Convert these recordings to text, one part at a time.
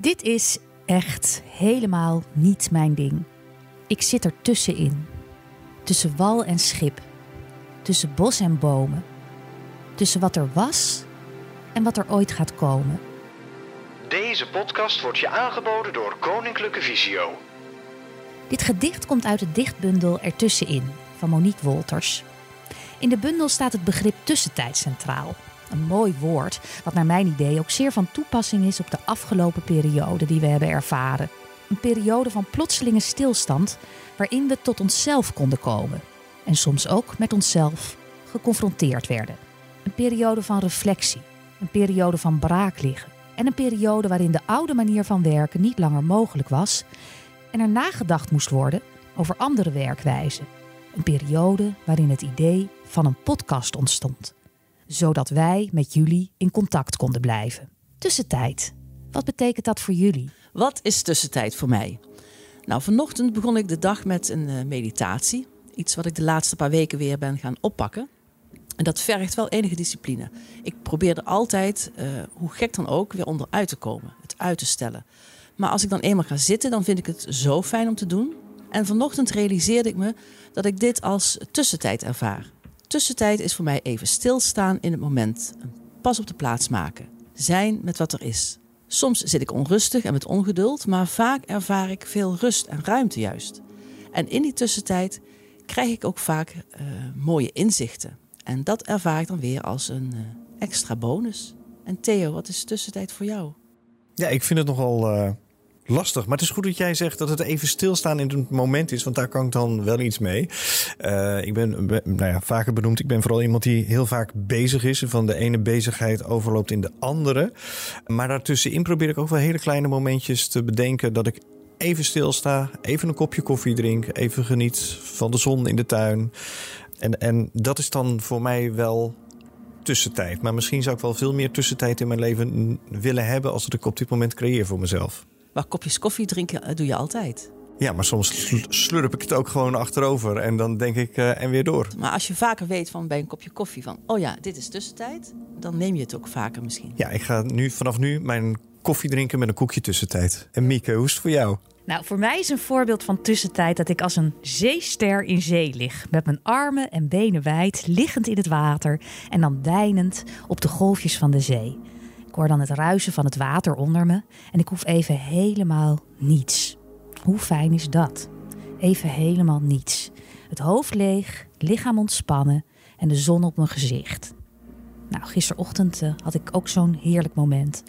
Dit is echt helemaal niet mijn ding. Ik zit er tussenin. Tussen wal en schip. Tussen bos en bomen. Tussen wat er was en wat er ooit gaat komen. Deze podcast wordt je aangeboden door Koninklijke Visio. Dit gedicht komt uit het dichtbundel Ertussenin van Monique Wolters. In de bundel staat het begrip tussentijd centraal. Een mooi woord, wat naar mijn idee ook zeer van toepassing is op de afgelopen periode die we hebben ervaren. Een periode van plotselinge stilstand waarin we tot onszelf konden komen. En soms ook met onszelf geconfronteerd werden. Een periode van reflectie, een periode van braakliggen. En een periode waarin de oude manier van werken niet langer mogelijk was en er nagedacht moest worden over andere werkwijzen. Een periode waarin het idee van een podcast ontstond, zodat wij met jullie in contact konden blijven. Tussentijd, wat betekent dat voor jullie? Wat is tussentijd voor mij? Nou, vanochtend begon ik de dag met een uh, meditatie. Iets wat ik de laatste paar weken weer ben gaan oppakken. En dat vergt wel enige discipline. Ik probeerde altijd, uh, hoe gek dan ook, weer onderuit te komen. Het uit te stellen. Maar als ik dan eenmaal ga zitten, dan vind ik het zo fijn om te doen. En vanochtend realiseerde ik me dat ik dit als tussentijd ervaar. Tussentijd is voor mij even stilstaan in het moment. Een pas op de plaats maken. Zijn met wat er is. Soms zit ik onrustig en met ongeduld, maar vaak ervaar ik veel rust en ruimte juist. En in die tussentijd krijg ik ook vaak uh, mooie inzichten. En dat ervaar ik dan weer als een uh, extra bonus. En Theo, wat is tussentijd voor jou? Ja, ik vind het nogal uh, lastig. Maar het is goed dat jij zegt dat het even stilstaan in het moment is. Want daar kan ik dan wel iets mee. Uh, ik ben, nou ja, vaker benoemd. Ik ben vooral iemand die heel vaak bezig is. Van de ene bezigheid overloopt in de andere. Maar daartussenin probeer ik ook wel hele kleine momentjes te bedenken. Dat ik even stilsta. Even een kopje koffie drink. Even geniet van de zon in de tuin. En, en dat is dan voor mij wel tussentijd. Maar misschien zou ik wel veel meer tussentijd in mijn leven willen hebben als ik op dit moment creëer voor mezelf. Maar kopjes koffie drinken doe je altijd. Ja, maar soms slurp ik het ook gewoon achterover en dan denk ik uh, en weer door. Maar als je vaker weet van bij een kopje koffie van, oh ja, dit is tussentijd, dan neem je het ook vaker misschien. Ja, ik ga nu vanaf nu mijn koffie drinken met een koekje tussentijd. En Mieke, hoe is het voor jou? Nou, voor mij is een voorbeeld van tussentijd dat ik als een zeester in zee lig. Met mijn armen en benen wijd, liggend in het water en dan deinend op de golfjes van de zee. Ik hoor dan het ruisen van het water onder me en ik hoef even helemaal niets. Hoe fijn is dat? Even helemaal niets. Het hoofd leeg, lichaam ontspannen en de zon op mijn gezicht. Nou, gisterochtend uh, had ik ook zo'n heerlijk moment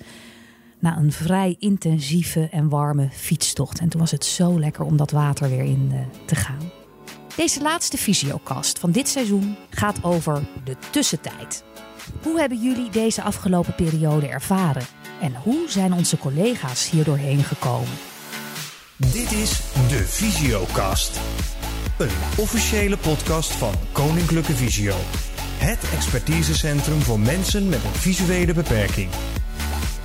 na een vrij intensieve en warme fietstocht. En toen was het zo lekker om dat water weer in uh, te gaan. Deze laatste visiokast van dit seizoen gaat over de tussentijd. Hoe hebben jullie deze afgelopen periode ervaren? En hoe zijn onze collega's hier doorheen gekomen? Dit is de Visiokast. Een officiële podcast van Koninklijke Visio. Het expertisecentrum voor mensen met een visuele beperking.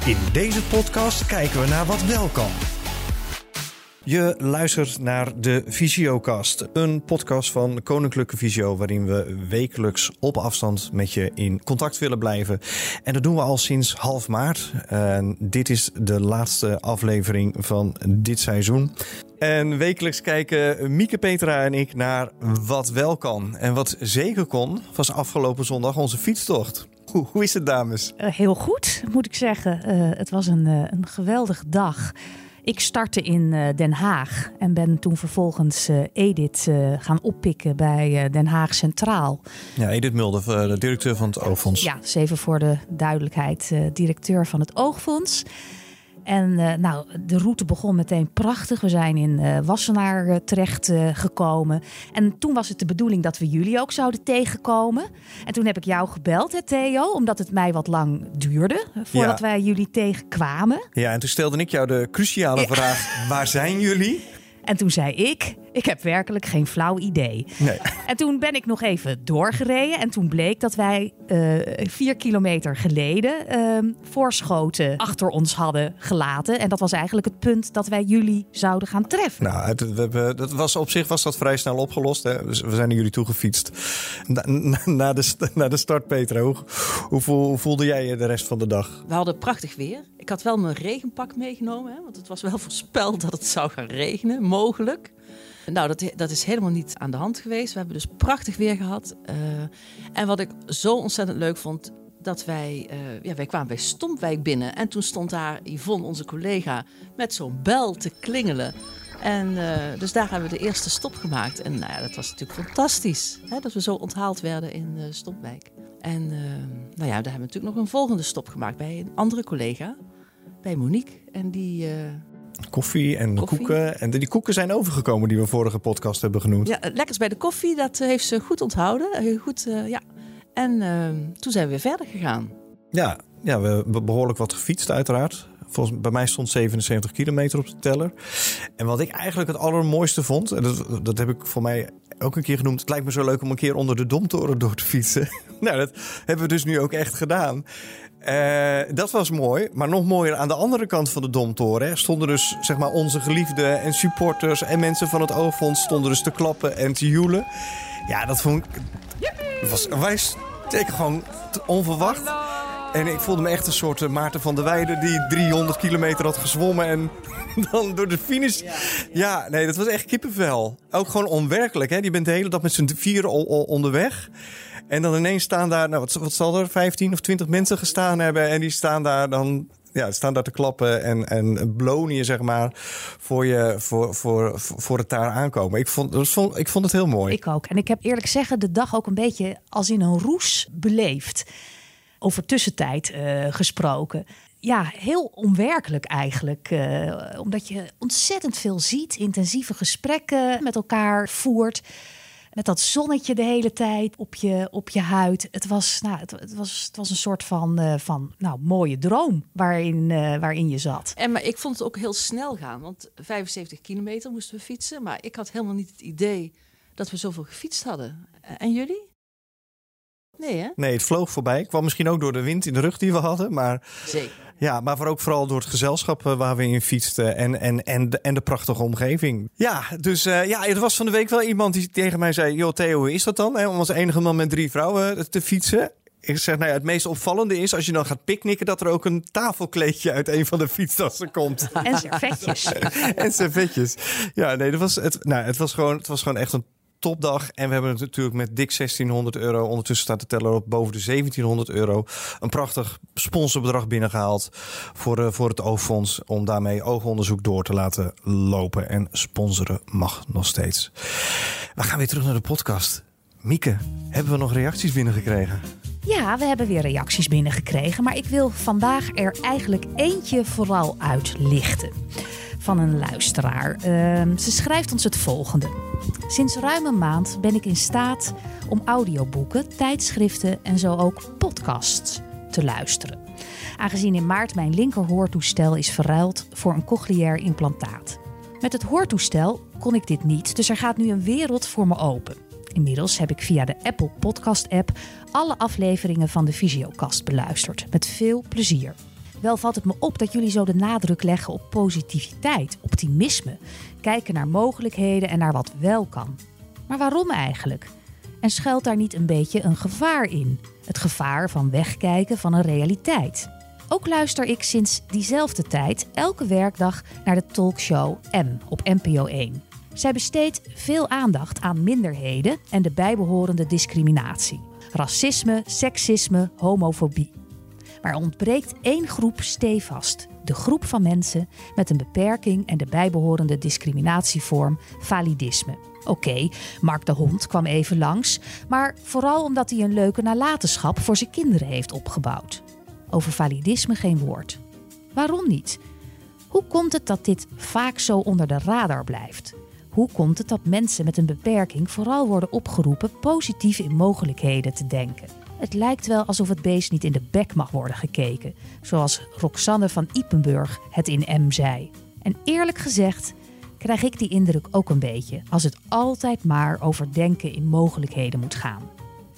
In deze podcast kijken we naar wat wel kan. Je luistert naar de Visiokast, een podcast van Koninklijke Visio, waarin we wekelijks op afstand met je in contact willen blijven. En dat doen we al sinds half maart. En dit is de laatste aflevering van dit seizoen. En wekelijks kijken Mieke, Petra en ik naar wat wel kan. En wat zeker kon, was afgelopen zondag onze fietstocht. Hoe, is het, dames? Uh, heel goed, moet ik zeggen. Uh, het was een, uh, een geweldige dag. Ik startte in Den Haag en ben toen vervolgens Edith gaan oppikken bij Den Haag Centraal. Ja, Edith Mulder, de directeur van het Oogfonds. Ja, dus even voor de duidelijkheid, directeur van het Oogfonds. En uh, nou, de route begon meteen prachtig. We zijn in uh, Wassenaar uh, terecht gekomen. En toen was het de bedoeling dat we jullie ook zouden tegenkomen. En toen heb ik jou gebeld, hè, Theo, omdat het mij wat lang duurde voordat ja. wij jullie tegenkwamen. Ja, en toen stelde ik jou de cruciale vraag: waar zijn jullie? En toen zei ik, ik heb werkelijk geen flauw idee. Nee. En toen ben ik nog even doorgereden. En toen bleek dat wij uh, vier kilometer geleden uh, voorschoten achter ons hadden gelaten. En dat was eigenlijk het punt dat wij jullie zouden gaan treffen. Nou, het, we dat was, op zich was dat vrij snel opgelost. Hè? We zijn naar jullie toegefietst. Na, na, na, de, na de start, Petra, hoe, hoe, voelde jij je de rest van de dag? We hadden prachtig weer. Ik had wel mijn regenpak meegenomen, hè, want het was wel voorspeld dat het zou gaan regenen, mogelijk. Nou, dat, dat is helemaal niet aan de hand geweest. We hebben dus prachtig weer gehad. Uh, en wat ik zo ontzettend leuk vond, dat wij, uh, ja, wij kwamen bij Stompwijk binnen. En toen stond daar Yvonne, onze collega, met zo'n bel te klingelen. En uh, dus daar hebben we de eerste stop gemaakt. En nou ja, dat was natuurlijk fantastisch. Hè, dat we zo onthaald werden in uh, Stompwijk. En uh, nou ja, daar hebben we natuurlijk nog een volgende stop gemaakt bij een andere collega. Bij Monique. En die... Koffie en koffie. koeken. En die koeken zijn overgekomen die we vorige podcast hebben genoemd. Ja, lekkers bij de koffie, dat heeft ze goed onthouden. Goed, ja. En toen zijn we weer verder gegaan. Ja, ja, we hebben behoorlijk wat gefietst uiteraard. Volgens, bij mij stond 77 kilometer op de teller. En wat ik eigenlijk het allermooiste vond, en dat, dat heb ik voor mij ook een keer genoemd. Het lijkt me zo leuk om een keer onder de Domtoren door te fietsen. nou, dat hebben we dus nu ook echt gedaan. Uh, dat was mooi. Maar nog mooier aan de andere kant van de Domtoren hè, stonden dus zeg maar onze geliefden en supporters en mensen van het Oogfonds stonden dus te klappen en te joelen. Ja, dat vond ik. Was wij steken gewoon onverwacht. En ik voelde me echt een soort eh, Maarten van der Weijden die 300 kilometer had gezwommen en dan door de finish. Ja, nee, dat was echt kippenvel. Ook gewoon onwerkelijk. Hè? Je bent de hele dag met z'n vieren onderweg. En dan ineens staan daar, nou, wat, wat zal er, 15 of 20 mensen gestaan hebben. En die staan daar dan ja, staan daar te klappen en, en blonen je, zeg maar, voor, je, voor, voor, voor het daar aankomen. Ik vond, vond, ik vond het heel mooi. Ik ook. En ik heb eerlijk zeggen de dag ook een beetje als in een roes beleefd over tussentijd uh, gesproken. Ja, heel onwerkelijk eigenlijk. Uh, omdat je ontzettend veel ziet, intensieve gesprekken met elkaar voert. Met dat zonnetje de hele tijd op je, op je huid. Het was, nou, het, was, het was een soort van, uh, van nou, mooie droom waarin, waarin je zat. En maar ik vond het ook heel snel gaan. Want 75 kilometer moesten we fietsen. Maar ik had helemaal niet het idee dat we zoveel gefietst hadden. En jullie? Nee, hè? Nee, het vloog voorbij. Kwam misschien ook door de wind in de rug die we hadden. Maar, Zeker. Ja, maar ook vooral door het gezelschap eh, waar we in fietsten. En, en, en, de, en de prachtige omgeving. Ja, dus uh, ja, er was van de week wel iemand die tegen mij zei... Joh, Theo, hoe is dat dan? Hè, om als enige man met drie vrouwen te fietsen. Ik zeg, nou ja, het meest opvallende is als je dan gaat picknicken... dat er ook een tafelkleedje uit een van de fietstassen komt. En servetjes. en servetjes. Ja, nee, dat was, het, nou, het, was gewoon, het was gewoon echt een topdag. En we hebben het natuurlijk met dik 1600 euro. Ondertussen staat de teller op boven de 1700 euro. Een prachtig sponsorbedrag binnengehaald voor, uh, voor het oogfonds. Om daarmee oogonderzoek door te laten lopen. En sponsoren mag nog steeds. We gaan weer terug naar de podcast. Mieke, hebben we nog reacties binnengekregen? Ja, we hebben weer reacties binnengekregen. Maar ik wil vandaag er eigenlijk eentje vooral uitlichten van een luisteraar. Uh, ze schrijft ons het volgende. Sinds ruim een maand ben ik in staat om audioboeken, tijdschriften en zo ook podcasts te luisteren. Aangezien in maart mijn linkerhoortoestel is verruild voor een cochleair implantaat. Met het hoortoestel kon ik dit niet, dus er gaat nu een wereld voor me open. Inmiddels heb ik via de Apple Podcast app alle afleveringen van de Visiocast beluisterd. Met veel plezier. Wel valt het me op dat jullie zo de nadruk leggen op positiviteit, optimisme, kijken naar mogelijkheden en naar wat wel kan. Maar waarom eigenlijk? En schuilt daar niet een beetje een gevaar in? Het gevaar van wegkijken van een realiteit. Ook luister ik sinds diezelfde tijd elke werkdag naar de talkshow M op NPO 1. Zij besteedt veel aandacht aan minderheden en de bijbehorende discriminatie. Racisme, seksisme, homofobie. Maar er ontbreekt één groep stevast. De groep van mensen met een beperking en de bijbehorende discriminatievorm validisme. Oké, Mark de Hond kwam even langs, maar vooral omdat hij een leuke nalatenschap voor zijn kinderen heeft opgebouwd. Over validisme geen woord. Waarom niet? Hoe komt het dat dit vaak zo onder de radar blijft? Hoe komt het dat mensen met een beperking vooral worden opgeroepen positief in mogelijkheden te denken? Het lijkt wel alsof het beest niet in de bek mag worden gekeken, zoals Roxanne van Ipenburg het in M zei. En eerlijk gezegd krijg ik die indruk ook een beetje, als het altijd maar over denken in mogelijkheden moet gaan.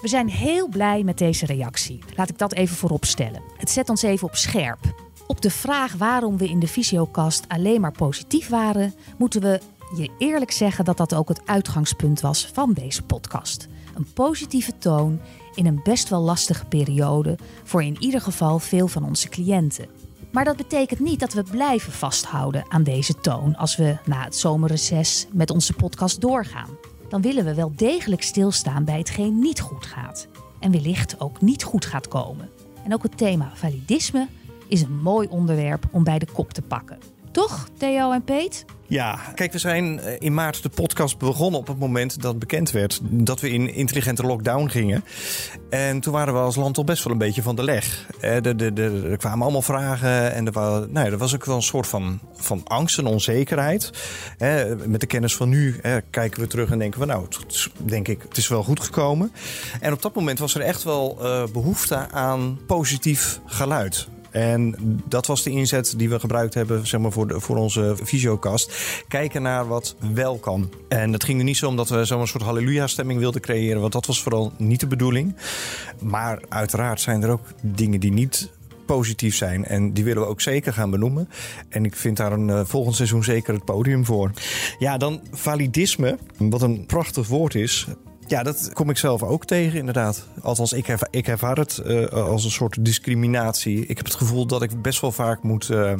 We zijn heel blij met deze reactie. Laat ik dat even voorop stellen. Het zet ons even op scherp. Op de vraag waarom we in de visiokast alleen maar positief waren, moeten we je eerlijk zeggen dat dat ook het uitgangspunt was van deze podcast. Een positieve toon in een best wel lastige periode voor in ieder geval veel van onze cliënten. Maar dat betekent niet dat we blijven vasthouden aan deze toon als we na het zomerreces met onze podcast doorgaan. Dan willen we wel degelijk stilstaan bij hetgeen niet goed gaat. En wellicht ook niet goed gaat komen. En ook het thema validisme is een mooi onderwerp om bij de kop te pakken. Toch, Theo en Peet? Ja, kijk, we zijn eh, in maart de podcast begonnen op het moment dat bekend werd dat we in intelligente lockdown gingen. En toen waren we als land al best wel een beetje van de leg. Eh, er kwamen allemaal vragen en er, was, nou ja, er was ook wel een soort van, van angst en onzekerheid. Met de kennis van nu kijken we terug en denken we, nou, het, denk ik, het is wel goed gekomen. En op dat moment was er echt wel behoefte aan positief geluid. En dat was de inzet die we gebruikt hebben zeg maar, voor, de, voor onze visiokast. Kijken naar wat wel kan. En het ging er niet zo om dat we zo'n soort halleluja-stemming wilden creëren. Want dat was vooral niet de bedoeling. Maar uiteraard zijn er ook dingen die niet positief zijn. En die willen we ook zeker gaan benoemen. En ik vind daar een uh, volgend seizoen zeker het podium voor. Ja, dan validisme, wat een prachtig woord is. Ja, dat kom ik zelf ook tegen, inderdaad. Althans, ik, ervaar, ik ervaar het uh, als een soort discriminatie. Ik heb het gevoel dat ik best wel vaak moet, uh,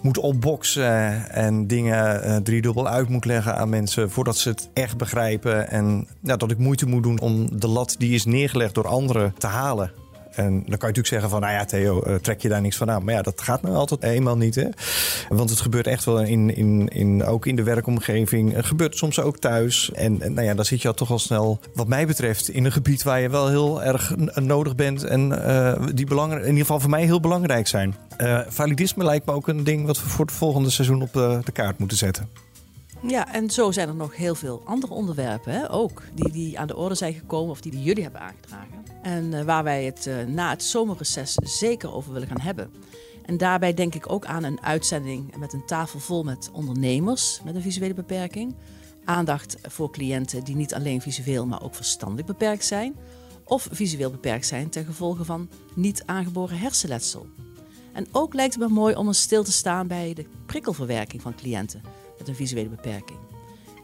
moet opboksen en dingen uh, driedubbel uit moet leggen aan mensen voordat ze het echt begrijpen. En ja, dat ik moeite moet doen om de lat die is neergelegd door anderen te halen. En dan kan je natuurlijk zeggen van, nou ja, Theo, uh, trek je daar niks van aan. Maar ja, dat gaat nou altijd eenmaal niet, hè. Want het gebeurt echt wel in, in, in, ook in de werkomgeving. Het gebeurt soms ook thuis. En, en nou ja, dan zit je al toch al snel, wat mij betreft, in een gebied waar je wel heel erg nodig bent. En uh, die belangrijk, in ieder geval voor mij heel belangrijk zijn. Validisme lijkt me ook een ding wat we voor het volgende seizoen op de kaart moeten zetten. Ja, en zo zijn er nog heel veel andere onderwerpen hè, ook. Die, die aan de orde zijn gekomen of die, die jullie hebben aangedragen. En uh, waar wij het uh, na het zomerreces zeker over willen gaan hebben. En daarbij denk ik ook aan een uitzending met een tafel vol met ondernemers met een visuele beperking. Aandacht voor cliënten die niet alleen visueel, maar ook verstandelijk beperkt zijn. Of visueel beperkt zijn ten gevolge van niet aangeboren hersenletsel. En ook lijkt het me mooi om eens stil te staan bij de prikkelverwerking van cliënten met een visuele beperking.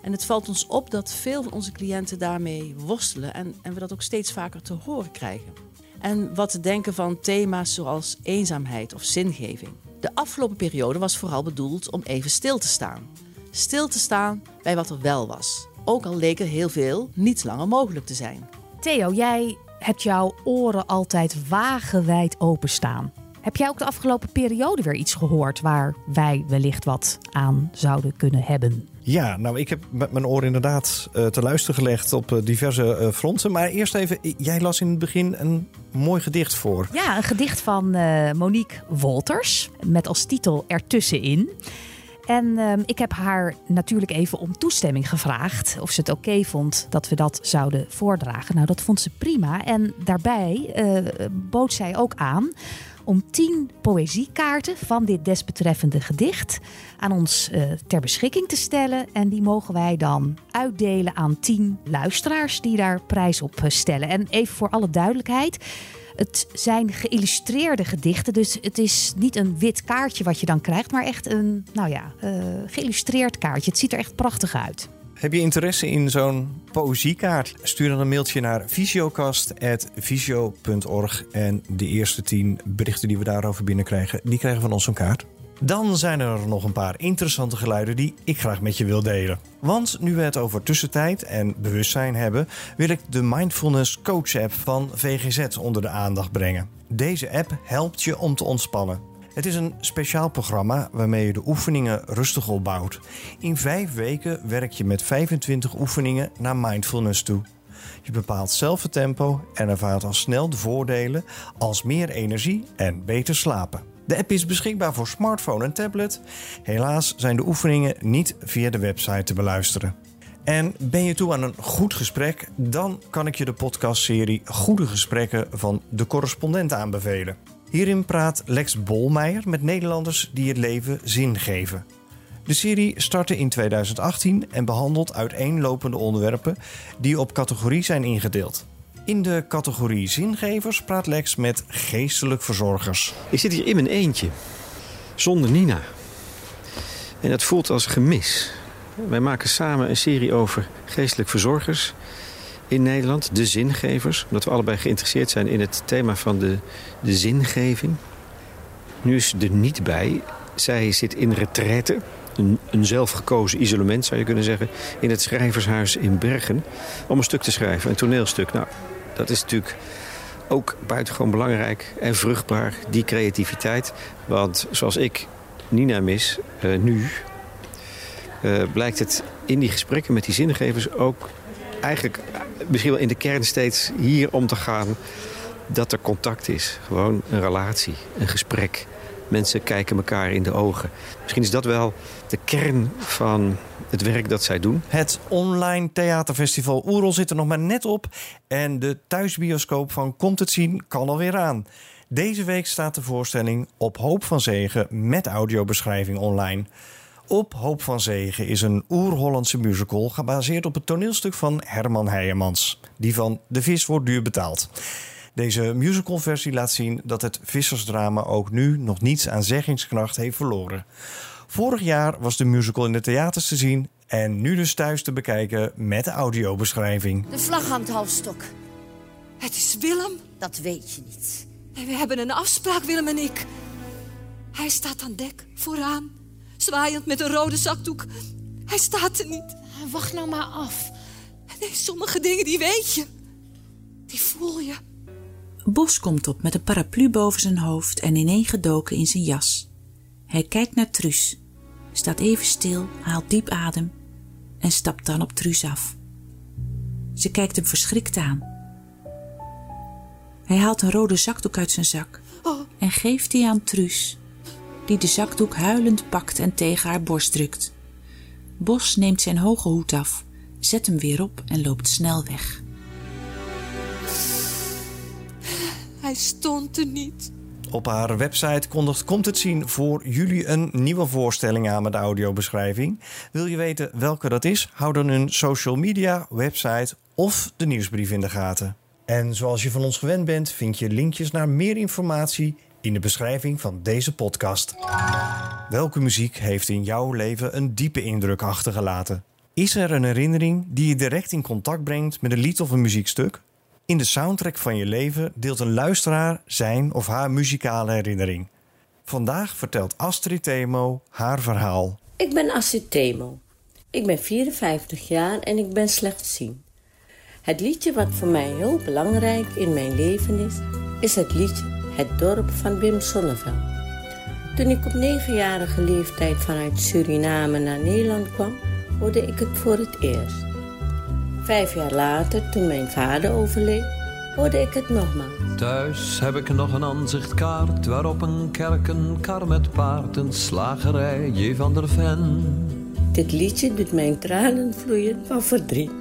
En het valt ons op dat veel van onze cliënten daarmee worstelen en, en we dat ook steeds vaker te horen krijgen. En wat te denken van thema's zoals eenzaamheid of zingeving. De afgelopen periode was vooral bedoeld om even stil te staan. Stil te staan bij wat er wel was. Ook al leek er heel veel niet langer mogelijk te zijn. Theo, jij hebt jouw oren altijd wagenwijd openstaan. Heb jij ook de afgelopen periode weer iets gehoord waar wij wellicht wat aan zouden kunnen hebben? Ja, nou, ik heb met mijn oor inderdaad uh, te luisteren gelegd op uh, diverse uh, fronten. Maar eerst even, jij las in het begin een mooi gedicht voor. Ja, een gedicht van Monique Wolters met als titel Ertussenin. En uh, ik heb haar natuurlijk even om toestemming gevraagd. Of ze het oké okay vond dat we dat zouden voordragen. Nou, dat vond ze prima. En daarbij uh, bood zij ook aan om tien poëziekaarten van dit desbetreffende gedicht aan ons uh, ter beschikking te stellen. En die mogen wij dan uitdelen aan tien luisteraars die daar prijs op stellen. En even voor alle duidelijkheid. Het zijn geïllustreerde gedichten, dus het is niet een wit kaartje wat je dan krijgt, maar echt een, nou ja, uh, geïllustreerd kaartje. Het ziet er echt prachtig uit. Heb je interesse in zo'n poëziekaart? Stuur dan een mailtje naar visio.org en de eerste tien berichten die we daarover binnenkrijgen, die krijgen van ons een kaart. Dan zijn er nog een paar interessante geluiden die ik graag met je wil delen. Want nu we het over tussentijd en bewustzijn hebben, wil ik de Mindfulness Coach app van VGZ onder de aandacht brengen. Deze app helpt je om te ontspannen. Het is een speciaal programma waarmee je de oefeningen rustig opbouwt. In vijf weken werk je met 25 oefeningen naar mindfulness toe. Je bepaalt zelf het tempo en ervaart al snel de voordelen als meer energie en beter slapen. De app is beschikbaar voor smartphone en tablet. Helaas zijn de oefeningen niet via de website te beluisteren. En ben je toe aan een goed gesprek, dan kan ik je de podcastserie Goede Gesprekken van de correspondent aanbevelen. Hierin praat Lex Bolmeijer met Nederlanders die het leven zin geven. De serie startte in 2018 en behandelt uiteenlopende onderwerpen die op categorie zijn ingedeeld. In de categorie zingevers praat Lex met geestelijk verzorgers. Ik zit hier in mijn eentje, zonder Nina. En dat voelt als gemis. Wij maken samen een serie over geestelijk verzorgers in Nederland, de zingevers. Omdat we allebei geïnteresseerd zijn in het thema van de, de zingeving. Nu is ze er niet bij. Zij zit in retraite. Een, een zelfgekozen isolement zou je kunnen zeggen. In het schrijvershuis in Bergen. Om een stuk te schrijven, een toneelstuk. Nou, dat is natuurlijk ook buitengewoon belangrijk en vruchtbaar, die creativiteit. Want zoals ik Nina mis, uh, nu, uh, blijkt het in die gesprekken met die zingevers ook eigenlijk misschien wel in de kern steeds hier om te gaan dat er contact is. Gewoon een relatie, een gesprek. Mensen kijken elkaar in de ogen. Misschien is dat wel de kern van het werk dat zij doen. Het online theaterfestival Oerol zit er nog maar net op. En de thuisbioscoop van Komt het zien kan alweer aan. Deze week staat de voorstelling Op Hoop van Zegen met audiobeschrijving online. Op Hoop van Zegen is een oer-Hollandse musical gebaseerd op het toneelstuk van Herman Heijemans, die van De Vis wordt duur betaald. Deze musicalversie laat zien dat het vissersdrama ook nu nog niets aan zeggingskracht heeft verloren. Vorig jaar was de musical in de theaters te zien en nu dus thuis te bekijken met de audiobeschrijving. De vlag hangt halfstok. Het is Willem. Dat weet je niet. We hebben een afspraak, Willem en ik. Hij staat aan dek, vooraan, zwaaiend met een rode zakdoek. Hij staat er niet. Wacht nou maar af. Nee, sommige dingen die weet je. Die voel je. Bos komt op met een paraplu boven zijn hoofd en ineengedoken in zijn jas. Hij kijkt naar Truus, staat even stil, haalt diep adem en stapt dan op Truus af. Ze kijkt hem verschrikt aan. Hij haalt een rode zakdoek uit zijn zak Oh, en geeft die aan Truus, die de zakdoek huilend pakt en tegen haar borst drukt. Bos neemt zijn hoge hoed af, zet hem weer op en loopt snel weg. hij stond er niet. Op haar website kondigt Komt het zien voor jullie een nieuwe voorstelling aan met de audiobeschrijving. Wil je weten welke dat is? Hou dan hun social media, website of de nieuwsbrief in de gaten. En zoals je van ons gewend bent, vind je linkjes naar meer informatie in de beschrijving van deze podcast. Welke muziek heeft in jouw leven een diepe indruk achtergelaten? Is er een herinnering die je direct in contact brengt met een lied of een muziekstuk? In de soundtrack van je leven deelt een luisteraar zijn of haar muzikale herinnering. Vandaag vertelt Astrid Themo haar verhaal. Ik ben Astrid Themo. Ik ben 54 jaar en ik ben slechtziend. Het liedje wat voor mij heel belangrijk in mijn leven is, is het liedje Het dorp van Wim Sonneveld. Toen ik op negenjarige leeftijd vanuit Suriname naar Nederland kwam, hoorde ik het voor het eerst. Vijf jaar later, toen mijn vader overleed, hoorde ik het nogmaals. Thuis heb ik nog een aanzichtkaart waarop een kerk, een kar met paard, een slagerij, J. van der Ven. Dit liedje doet mijn tranen vloeien van verdriet,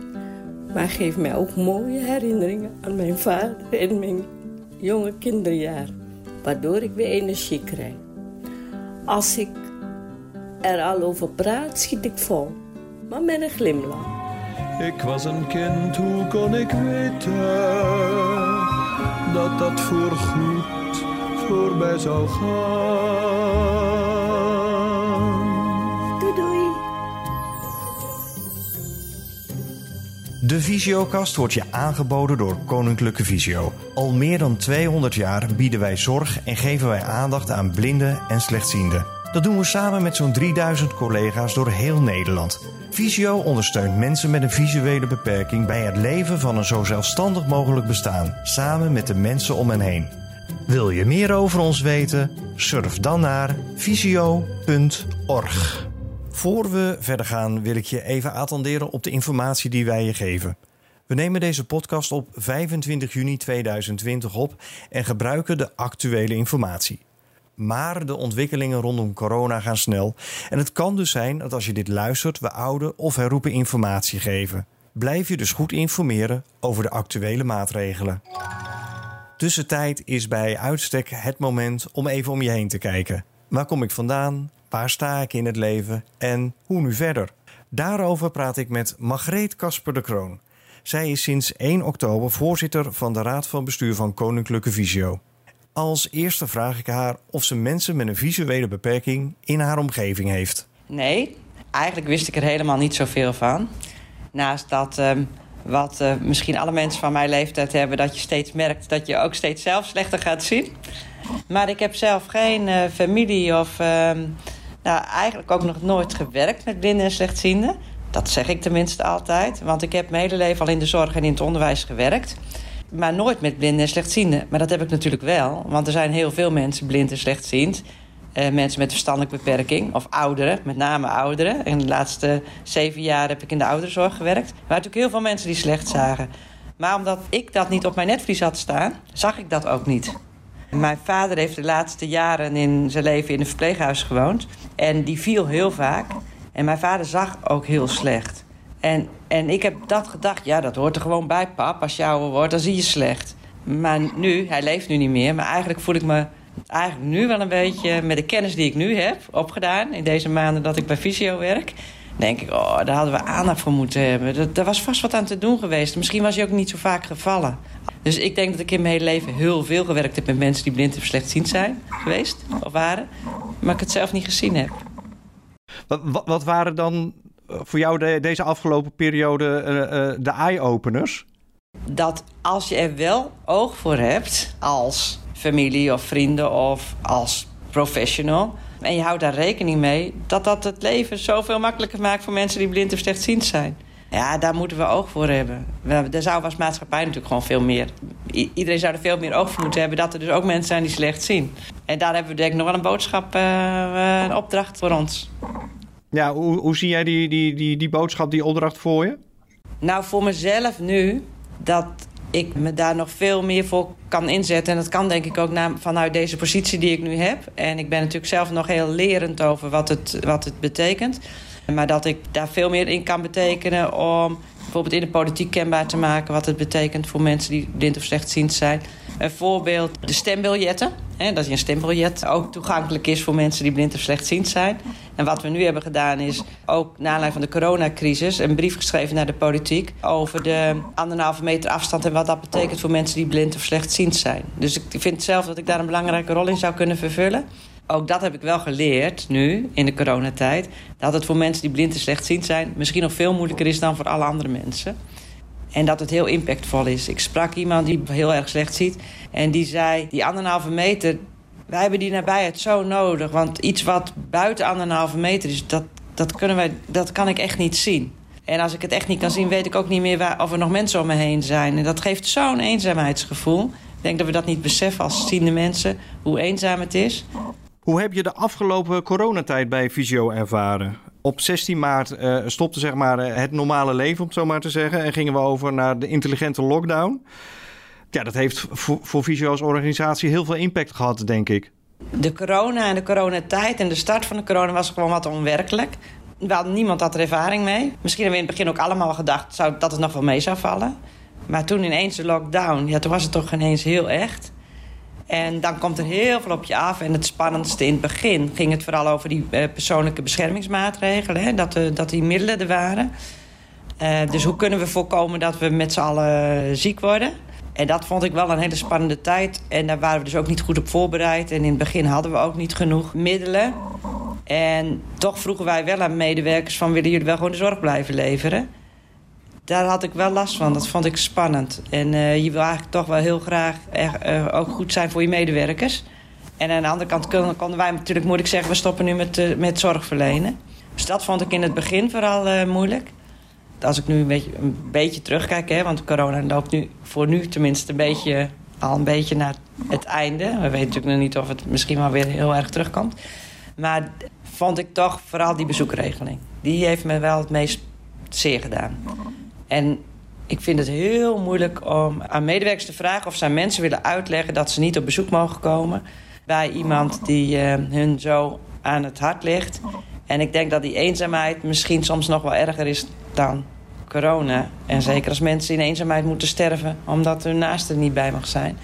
maar geeft mij ook mooie herinneringen aan mijn vader in mijn jonge kinderjaar, waardoor ik weer energie krijg. Als ik er al over praat, schiet ik vol, maar met een glimlach. Ik was een kind, hoe kon ik weten dat dat voorgoed voorbij zou gaan? De Visiokast wordt je aangeboden door Koninklijke Visio. Al meer dan 200 jaar bieden wij zorg en geven wij aandacht aan blinden en slechtzienden. Dat doen we samen met zo'n 3000 collega's door heel Nederland. Visio ondersteunt mensen met een visuele beperking bij het leven van een zo zelfstandig mogelijk bestaan, samen met de mensen om hen heen. Wil je meer over ons weten? Surf dan naar visio.org. Voor we verder gaan wil ik je even attenderen op de informatie die wij je geven. We nemen deze podcast op 25 juni 2020 op en gebruiken de actuele informatie. Maar de ontwikkelingen rondom corona gaan snel. En het kan dus zijn dat als je dit luistert, we oude of herroepen informatie geven. Blijf je dus goed informeren over de actuele maatregelen. Tussentijd is bij uitstek het moment om even om je heen te kijken. Waar kom ik vandaan? Waar sta ik in het leven? En hoe nu verder? Daarover praat ik met Margreet Kasper de Kroon. Zij is sinds 1 oktober voorzitter van de Raad van Bestuur van Koninklijke Visio. Als eerste vraag ik haar of ze mensen met een visuele beperking in haar omgeving heeft. Nee, eigenlijk wist ik er helemaal niet zoveel van. Naast dat ehm, Wat uh, misschien alle mensen van mijn leeftijd hebben, dat je steeds merkt dat je ook steeds zelf slechter gaat zien. Maar ik heb zelf geen uh, familie of uh, nou, eigenlijk ook nog nooit gewerkt met blinden en slechtzienden. Dat zeg ik tenminste altijd. Want ik heb mijn hele leven al in de zorg en in het onderwijs gewerkt. Maar nooit met blinden en slechtzienden. Maar dat heb ik natuurlijk wel. Want er zijn heel veel mensen blind en slechtziend. Uh, mensen met verstandelijke beperking. Of ouderen, met name ouderen. En de laatste zeven jaar heb ik in de ouderenzorg gewerkt. Er waren natuurlijk heel veel mensen die slecht zagen. Maar omdat ik dat niet op mijn netvlies had staan, zag ik dat ook niet. Mijn vader heeft de laatste jaren in zijn leven in een verpleeghuis gewoond. En die viel heel vaak. En mijn vader zag ook heel slecht. En, en ik heb dat gedacht, ja, dat hoort er gewoon bij, pap. Als je ouder wordt, dan zie je slecht. Maar nu, hij leeft nu niet meer, maar eigenlijk voel ik me eigenlijk nu wel een beetje... met de kennis die ik nu heb opgedaan in deze maanden dat ik bij Visio werk... denk ik, oh, daar hadden we aandacht voor moeten hebben. Er was vast wat aan te doen geweest. Misschien was hij ook niet zo vaak gevallen. Dus ik denk dat ik in mijn hele leven heel veel gewerkt heb... met mensen die blind of slechtziend zijn geweest of waren. Maar ik het zelf niet gezien heb. Wat, wat, wat waren dan voor jou de, deze afgelopen periode uh, uh, de eye-openers? Dat als je er wel oog voor hebt als familie of vrienden of als professional... en je houdt daar rekening mee... dat dat het leven zoveel makkelijker maakt voor mensen die blind of slechtziend zijn. Ja, daar moeten we oog voor hebben. Daar zou als maatschappij natuurlijk gewoon veel meer... iedereen zou er veel meer oog voor moeten hebben... dat er dus ook mensen zijn die slecht zien. En daar hebben we denk ik nog wel een boodschap, uh, een opdracht voor ons. Ja, hoe, hoe zie jij die, die, die, die boodschap, die opdracht voor je? Nou, voor mezelf nu, dat ik me daar nog veel meer voor kan inzetten. En dat kan denk ik ook vanuit deze positie die ik nu heb. En ik ben natuurlijk zelf nog heel lerend over wat het, wat het betekent. Maar dat ik daar veel meer in kan betekenen om bijvoorbeeld in de politiek kenbaar te maken... wat het betekent voor mensen die blind of slechtziend zijn. Een voorbeeld, de stembiljetten. Hè, dat je een stembiljet ook toegankelijk is voor mensen die blind of slechtziend zijn. En wat we nu hebben gedaan is ook na aanleiding van de coronacrisis... een brief geschreven naar de politiek over de anderhalve meter afstand... en wat dat betekent voor mensen die blind of slechtziend zijn. Dus ik vind zelf dat ik daar een belangrijke rol in zou kunnen vervullen ook dat heb ik wel geleerd nu, in de coronatijd... dat het voor mensen die blind en slechtziend zijn... misschien nog veel moeilijker is dan voor alle andere mensen. En dat het heel impactvol is. Ik sprak iemand die heel erg slecht ziet. En die zei, die anderhalve meter... wij hebben die nabijheid zo nodig. Want iets wat buiten anderhalve meter is... dat, dat, kunnen wij, dat kan ik echt niet zien. En als ik het echt niet kan zien... weet ik ook niet meer waar, of er nog mensen om me heen zijn. En dat geeft zo'n eenzaamheidsgevoel. Ik denk dat we dat niet beseffen als ziende mensen... hoe eenzaam het is. Hoe heb je de afgelopen coronatijd bij Visio ervaren? Op 16 maart uh, stopte zeg maar, het normale leven, om het zo maar te zeggen. En gingen we over naar de intelligente lockdown. Ja, dat heeft voor, voor Visio als organisatie heel veel impact gehad, denk ik. De corona en de coronatijd en de start van de corona was gewoon wat onwerkelijk. Wel, niemand had er ervaring mee. Misschien hebben we in het begin ook allemaal gedacht zou, dat het nog wel mee zou vallen. Maar toen ineens de lockdown, ja, toen was het toch ineens heel echt. En dan komt er heel veel op je af. En het spannendste in het begin ging het vooral over die uh, persoonlijke beschermingsmaatregelen. Hè? Dat, uh, dat die middelen er waren. Uh, dus hoe kunnen we voorkomen dat we met z'n allen ziek worden? En dat vond ik wel een hele spannende tijd. En daar waren we dus ook niet goed op voorbereid. En in het begin hadden we ook niet genoeg middelen. En toch vroegen wij wel aan medewerkers van... willen jullie wel gewoon de zorg blijven leveren? daar had ik wel last van. Dat vond ik spannend. En uh, je wil eigenlijk toch wel heel graag uh, ook goed zijn voor je medewerkers. En aan de andere kant konden, konden wij natuurlijk moeilijk zeggen... we stoppen nu met, uh, met zorg verlenen. Dus dat vond ik in het begin vooral moeilijk. Als ik nu een beetje, terugkijk... Hè, want corona loopt nu voor nu tenminste een beetje, al een beetje naar het einde. We weten natuurlijk nog niet of het misschien wel weer heel erg terugkomt. Maar vond ik toch vooral die bezoekregeling. Die heeft me wel het meest zeer gedaan. En ik vind het heel moeilijk om aan medewerkers te vragen... of aan mensen willen uitleggen dat ze niet op bezoek mogen komen... bij iemand die uh, hun zo aan het hart ligt. En ik denk dat die eenzaamheid misschien soms nog wel erger is dan corona. En zeker als mensen in eenzaamheid moeten sterven... omdat hun naaste niet bij mag zijn.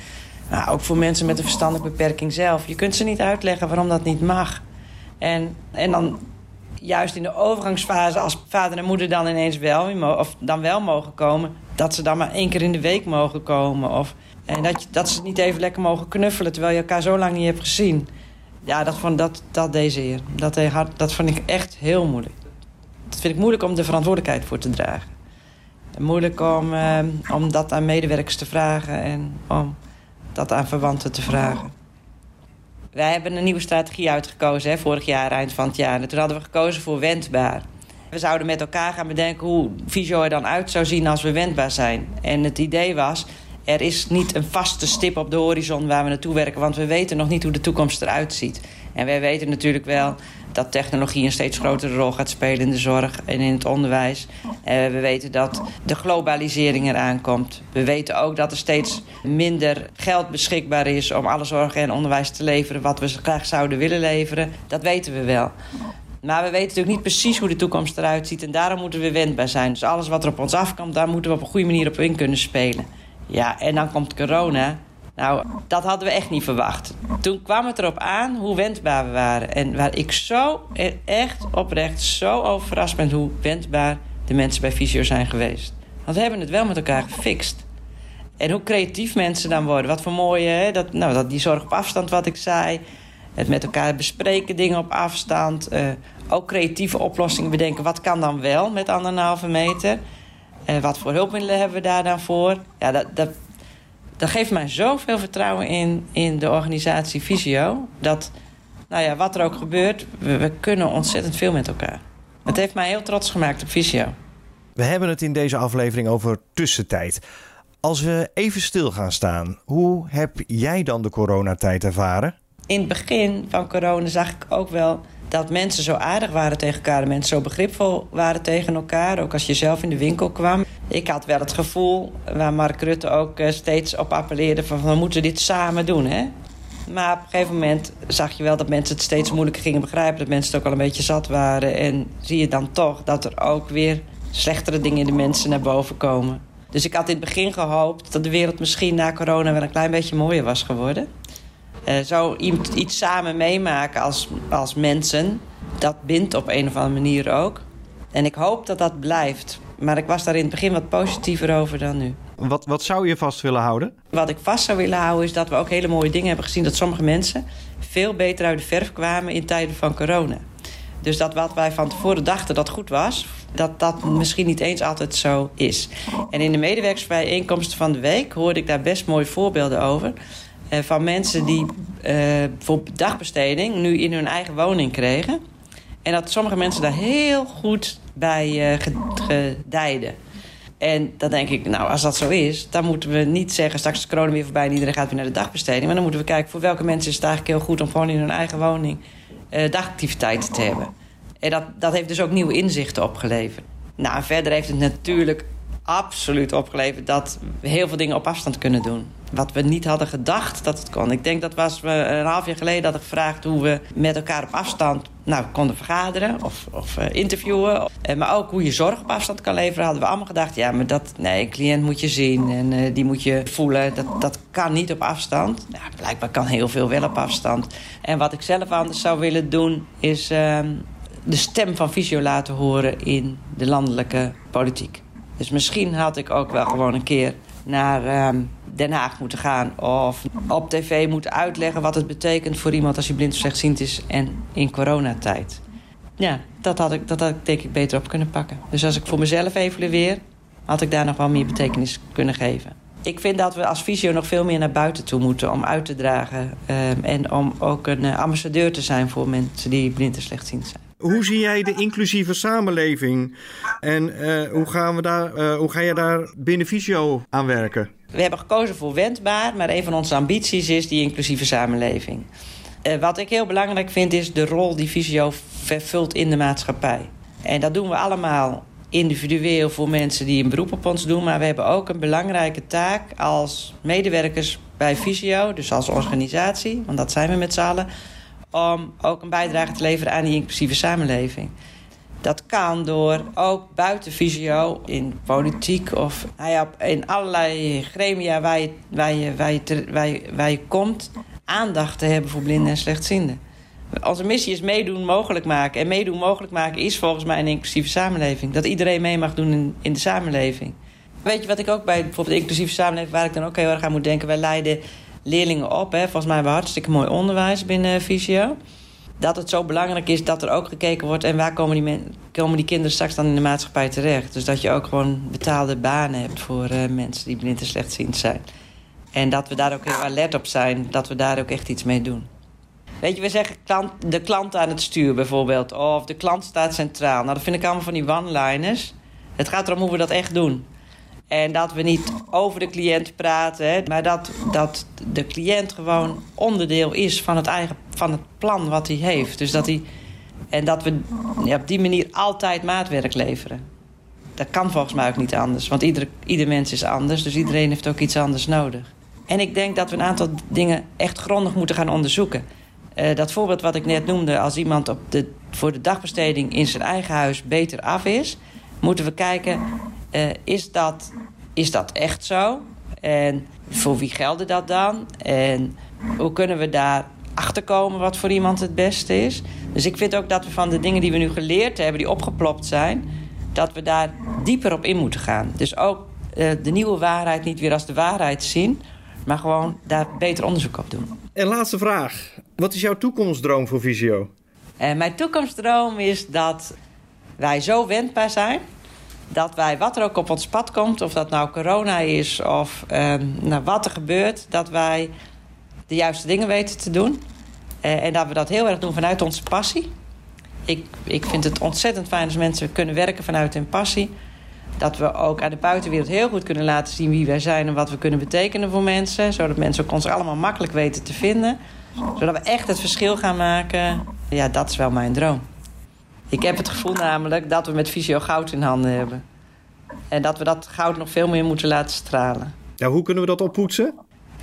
Maar ook voor mensen met een verstandelijke beperking zelf. Je kunt ze niet uitleggen waarom dat niet mag. En, en dan juist in de overgangsfase, als vader en moeder dan ineens wel, of dan wel mogen komen, dat ze dan maar één keer in de week mogen komen. Of, en dat, dat ze niet even lekker mogen knuffelen terwijl je elkaar zo lang niet hebt gezien. Ja, dat, vond, dat, dat deze. Dat, dat vond ik echt heel moeilijk. Dat vind ik moeilijk om de verantwoordelijkheid voor te dragen. Moeilijk om, eh, om dat aan medewerkers te vragen en om dat aan verwanten te vragen. Wij hebben een nieuwe strategie uitgekozen, hè, vorig jaar, eind van het jaar. En toen hadden we gekozen voor wendbaar. We zouden met elkaar gaan bedenken hoe Visio er dan uit zou zien als we wendbaar zijn. En het idee was, er is niet een vaste stip op de horizon waar we naartoe werken... want we weten nog niet hoe de toekomst eruit ziet. En wij weten natuurlijk wel dat technologie een steeds grotere rol gaat spelen in de zorg en in het onderwijs. Uh, we weten dat de globalisering eraan komt. We weten ook dat er steeds minder geld beschikbaar is om alle zorg en onderwijs te leveren wat we graag zouden willen leveren. Dat weten we wel. Maar we weten natuurlijk niet precies hoe de toekomst eruit ziet. En daarom moeten we wendbaar zijn. Dus alles wat er op ons afkomt, daar moeten we op een goede manier op in kunnen spelen. Ja, en dan komt corona. Nou, dat hadden we echt niet verwacht. Toen kwam het erop aan hoe wendbaar we waren. En waar ik zo, echt oprecht, zo over verrast ben hoe wendbaar de mensen bij Visio zijn geweest. Want we hebben het wel met elkaar gefixt. En hoe creatief mensen dan worden. Wat voor mooie, hè? Dat, nou, dat die zorg op afstand, wat ik zei. Het met elkaar bespreken, dingen op afstand. Uh, ook creatieve oplossingen bedenken. Wat kan dan wel met anderhalve meter? Uh, wat voor hulpmiddelen hebben we daar dan voor? Ja, dat, dat, dat geeft mij zoveel vertrouwen in, in de organisatie Visio. Dat, nou ja, wat er ook gebeurt, we, we kunnen ontzettend veel met elkaar. Het heeft mij heel trots gemaakt op Visio. We hebben het in deze aflevering over tussentijd. Als we even stil gaan staan, hoe heb jij dan de coronatijd ervaren? In het begin van corona zag ik ook wel dat mensen zo aardig waren tegen elkaar. Mensen zo begripvol waren tegen elkaar. Ook als je zelf in de winkel kwam. Ik had wel het gevoel, waar Mark Rutte ook eh, steeds op appelleerde... van we moeten dit samen doen, hè? Maar op een gegeven moment zag je wel dat mensen het steeds moeilijker gingen begrijpen. Dat mensen het ook al een beetje zat waren. En zie je dan toch dat er ook weer slechtere dingen in de mensen naar boven komen. Dus ik had in het begin gehoopt dat de wereld misschien na corona wel een klein beetje mooier was geworden. Uh, zo iets samen meemaken als, als mensen, dat bindt op een of andere manier ook. En ik hoop dat dat blijft. Maar ik was daar in het begin wat positiever over dan nu. Wat, wat zou je vast willen houden? Wat ik vast zou willen houden is dat we ook hele mooie dingen hebben gezien. Dat sommige mensen veel beter uit de verf kwamen in tijden van corona. Dus dat wat wij van tevoren dachten dat goed was... dat dat misschien niet eens altijd zo is. En in de medewerkersbijeenkomsten van de week... hoorde ik daar best mooie voorbeelden over... Eh, van mensen die uh, voor dagbesteding nu in hun eigen woning kregen. En dat sommige mensen daar heel goed bij uh, gedijden. En dan denk ik, nou, als dat zo is... dan moeten we niet zeggen, straks is corona weer voorbij... en iedereen gaat weer naar de dagbesteding. Maar dan moeten we kijken, voor welke mensen is het eigenlijk heel goed... om gewoon in hun eigen woning uh, dagactiviteiten te hebben. En dat, dat heeft dus ook nieuwe inzichten opgeleverd. Nou, verder heeft het natuurlijk absoluut opgeleverd... dat we heel veel dingen op afstand kunnen doen wat we niet hadden gedacht dat het kon. Ik denk dat was we een half jaar geleden hadden gevraagd hoe we met elkaar op afstand nou, konden vergaderen of, of uh, interviewen. Uh, maar ook hoe je zorg op afstand kan leveren, hadden we allemaal gedacht. Ja, maar dat, nee, een cliënt moet je zien en uh, die moet je voelen. Dat, dat kan niet op afstand. Nou, blijkbaar kan heel veel wel op afstand. En wat ik zelf anders zou willen doen, is ehm, de stem van Visio laten horen in de landelijke politiek. Dus misschien had ik ook wel gewoon een keer naar ehm, Den Haag moeten gaan. Of op tv moeten uitleggen wat het betekent voor iemand als hij blind of slechtziend is. En in coronatijd. Ja, dat had, ik, dat had ik denk ik beter op kunnen pakken. Dus als ik voor mezelf evalueer, had ik daar nog wel meer betekenis kunnen geven. Ik vind dat we als visio nog veel meer naar buiten toe moeten om uit te dragen. Um, en om ook een uh, ambassadeur te zijn voor mensen die blind en slechtziend zijn. Hoe zie jij de inclusieve samenleving? En uh, hoe, gaan we daar, uh, hoe ga je daar binnen Visio aan werken? We hebben gekozen voor wendbaar, maar een van onze ambities is die inclusieve samenleving. Uh, wat ik heel belangrijk vind is de rol die Visio vervult in de maatschappij. En dat doen we allemaal individueel voor mensen die een beroep op ons doen. Maar we hebben ook een belangrijke taak als medewerkers bij Visio, dus als organisatie, want dat zijn we met z'n allen om ook een bijdrage te leveren aan die inclusieve samenleving. Dat kan door ook buiten visio, in politiek of nou in allerlei gremia waar je, waar, je, waar, je komt, aandacht te hebben voor blinden en slechtzienden. Onze missie is meedoen mogelijk maken. En meedoen mogelijk maken is volgens mij een inclusieve samenleving. Dat iedereen mee mag doen in, in de samenleving. Weet je wat ik ook bij bijvoorbeeld inclusieve samenleving... waar ik dan ook heel erg aan moet denken... wij leiden leerlingen op. Hè. Volgens mij hebben we hartstikke mooi onderwijs binnen Visio. dat het zo belangrijk is dat er ook gekeken wordt... en waar komen die, men, komen die kinderen straks dan in de maatschappij terecht. Dus dat je ook gewoon betaalde banen hebt voor uh, mensen die blind en slechtziend zijn. En dat we daar ook heel alert op zijn, dat we daar ook echt iets mee doen. Weet je, we zeggen klant, de klant aan het stuur bijvoorbeeld. Of de klant staat centraal. Nou, dat vind ik allemaal van die one-liners. Het gaat erom hoe we dat echt doen. En dat we niet over de cliënt praten, hè, maar dat, dat de cliënt gewoon onderdeel is van het, eigen, van het plan wat hij heeft. Dus dat hij, en dat we ja, op die manier altijd maatwerk leveren. Dat kan volgens mij ook niet anders, want ieder, ieder mens is anders, dus iedereen heeft ook iets anders nodig. En ik denk dat we een aantal dingen echt grondig moeten gaan onderzoeken. Uh, dat voorbeeld wat ik net noemde, als iemand op de, voor de dagbesteding in zijn eigen huis beter af is, moeten we kijken, uh, is, dat, is dat echt zo? En voor wie geldt dat dan? En hoe kunnen we daar achterkomen wat voor iemand het beste is? Dus ik vind ook dat we van de dingen die we nu geleerd hebben, die opgeplopt zijn, dat we daar dieper op in moeten gaan. Dus ook uh, de nieuwe waarheid niet weer als de waarheid zien, maar gewoon daar beter onderzoek op doen. En laatste vraag. Wat is jouw toekomstdroom voor Visio? En mijn toekomstdroom is dat wij zo wendbaar zijn dat wij, wat er ook op ons pad komt, of dat nou corona is of uh, nou, wat er gebeurt, dat wij de juiste dingen weten te doen. Uh, en dat we dat heel erg doen vanuit onze passie. Ik, ik vind het ontzettend fijn als mensen kunnen werken vanuit hun passie. Dat we ook aan de buitenwereld heel goed kunnen laten zien wie wij zijn en wat we kunnen betekenen voor mensen. Zodat mensen ook ons allemaal makkelijk weten te vinden. Zodat we echt het verschil gaan maken. Ja, dat is wel mijn droom. Ik heb het gevoel namelijk dat we met Visio goud in handen hebben. En dat we dat goud nog veel meer moeten laten stralen. Ja, hoe kunnen we dat oppoetsen?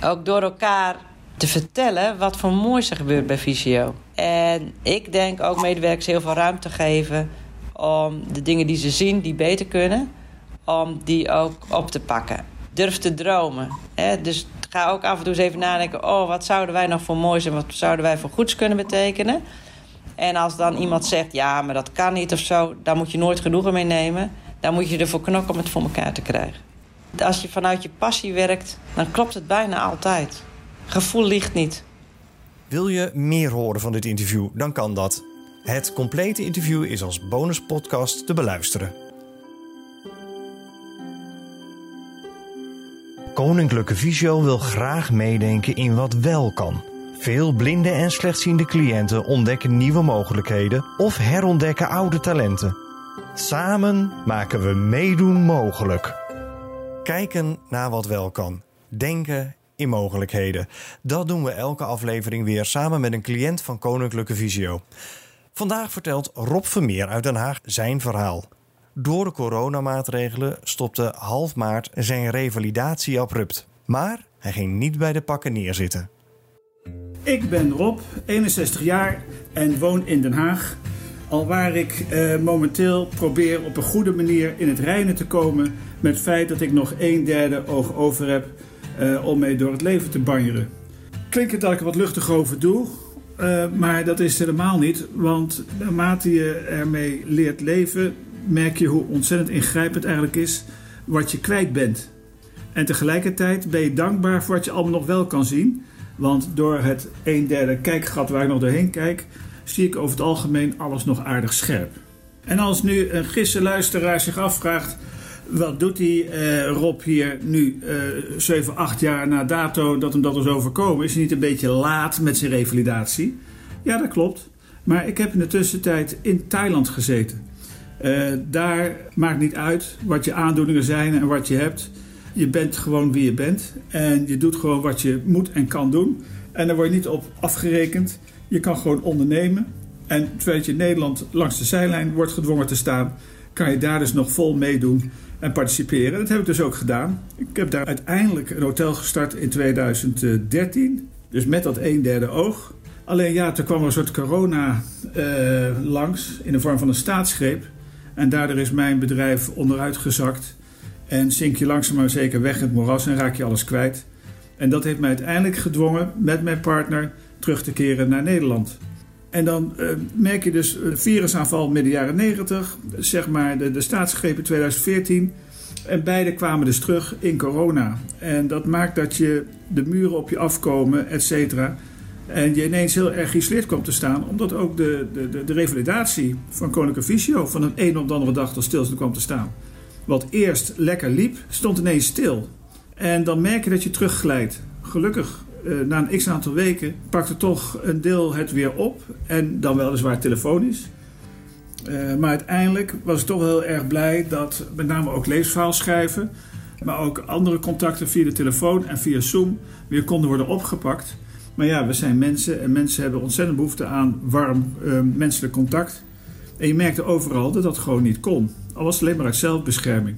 Ook door elkaar te vertellen wat voor moois er gebeurt bij Visio. En ik denk ook medewerkers heel veel ruimte geven om de dingen die ze zien, die beter kunnen, om die ook op te pakken. Durf te dromen. Hè? Dus ga ook af en toe eens even nadenken: oh, wat zouden wij nog voor moois en wat zouden wij voor goeds kunnen betekenen? En als dan iemand zegt, ja, maar dat kan niet of zo... daar moet je nooit genoegen mee nemen. Dan moet je ervoor knokken om het voor elkaar te krijgen. Als je vanuit je passie werkt, dan klopt het bijna altijd. Gevoel ligt niet. Wil je meer horen van dit interview, dan kan dat. Het complete interview is als bonuspodcast te beluisteren. Koninklijke Visio wil graag meedenken in wat wel kan... Veel blinde en slechtziende cliënten ontdekken nieuwe mogelijkheden of herontdekken oude talenten. Samen maken we meedoen mogelijk. Kijken naar wat wel kan. Denken in mogelijkheden. Dat doen we elke aflevering weer samen met een cliënt van Koninklijke Visio. Vandaag vertelt Rob Vermeer uit Den Haag zijn verhaal. Door de coronamaatregelen stopte half maart zijn revalidatie abrupt. Maar hij ging niet bij de pakken neerzitten. Ik ben Rob, 61 jaar en woon in Den Haag. Alwaar ik eh, momenteel probeer op een goede manier in het reinen te komen met het feit dat ik nog een derde oog over heb uh, om mee door het leven te banjeren. Klinkt het dat ik er wat luchtig over doe, uh, maar dat is helemaal niet. Want naarmate je ermee leert leven, merk je hoe ontzettend ingrijpend eigenlijk is wat je kwijt bent. En tegelijkertijd ben je dankbaar voor wat je allemaal nog wel kan zien. Want door het een derde kijkgat waar ik nog doorheen kijk, zie ik over het algemeen alles nog aardig scherp. En als nu een gisse luisteraar zich afvraagt. Wat doet die eh, Rob hier nu, uh, 7, 8 jaar na dato dat hem dat is overkomen? Is hij niet een beetje laat met zijn revalidatie? Ja, dat klopt. Maar ik heb in de tussentijd in Thailand gezeten. Uh, daar maakt niet uit wat je aandoeningen zijn en wat je hebt. Je bent gewoon wie je bent en je doet gewoon wat je moet en kan doen. En daar word je niet op afgerekend. Je kan gewoon ondernemen. En terwijl je Nederland langs de zijlijn wordt gedwongen te staan, kan je daar dus nog vol meedoen en participeren. Dat heb ik dus ook gedaan. Ik heb daar uiteindelijk een hotel gestart in 2013. Dus met dat een derde oog. Alleen ja, toen kwam er een soort corona uh, langs in de vorm van een staatsgreep. En daardoor is mijn bedrijf onderuit gezakt. En zink je langzaam maar zeker weg in het moeras en raak je alles kwijt. En dat heeft mij uiteindelijk gedwongen met mijn partner terug te keren naar Nederland. En dan uh, merk je dus een virusaanval midden jaren 90, zeg maar de, de staatsgreep in 2014. En beide kwamen dus terug in corona. En dat maakt dat je de muren op je afkomen, et cetera. En je ineens heel erg geïsoleerd komt te staan, omdat ook de, de, de, de revalidatie van Koninklijke Visio van een een op de andere dag tot stilstand kwam te staan. Wat eerst lekker liep, stond ineens stil. En dan merk je dat je terugglijdt. Gelukkig, eh, na een x aantal weken, pakte toch een deel het weer op. En dan weliswaar telefonisch. Uh, maar uiteindelijk was ik toch heel erg blij dat met name ook leesverhaal schrijven, maar ook andere contacten via de telefoon en via Zoom weer konden worden opgepakt. Maar ja, we zijn mensen en mensen hebben ontzettend behoefte aan warm uh, menselijk contact. En je merkte overal dat dat gewoon niet kon. Al was het alleen maar uit zelfbescherming.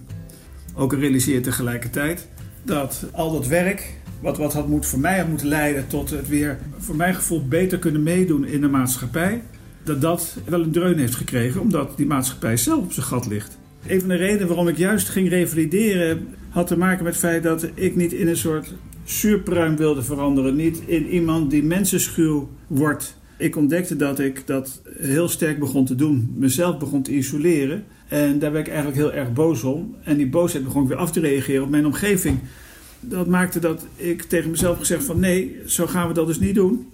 Ook realiseer tegelijkertijd dat al dat werk, wat, wat had moet, voor mij had moeten leiden tot het weer, voor mijn gevoel, beter kunnen meedoen in de maatschappij, dat dat wel een dreun heeft gekregen, omdat die maatschappij zelf op zijn gat ligt. Een van de redenen waarom ik juist ging revalideren had te maken met het feit dat ik niet in een soort zuurpruim wilde veranderen. Niet in iemand die mensenschuw wordt. Ik ontdekte dat ik dat heel sterk begon te doen. Mezelf begon te isoleren. En daar werd ik eigenlijk heel erg boos om. En die boosheid begon ik weer af te reageren op mijn omgeving. Dat maakte dat ik tegen mezelf gezegd van nee, zo gaan we dat dus niet doen.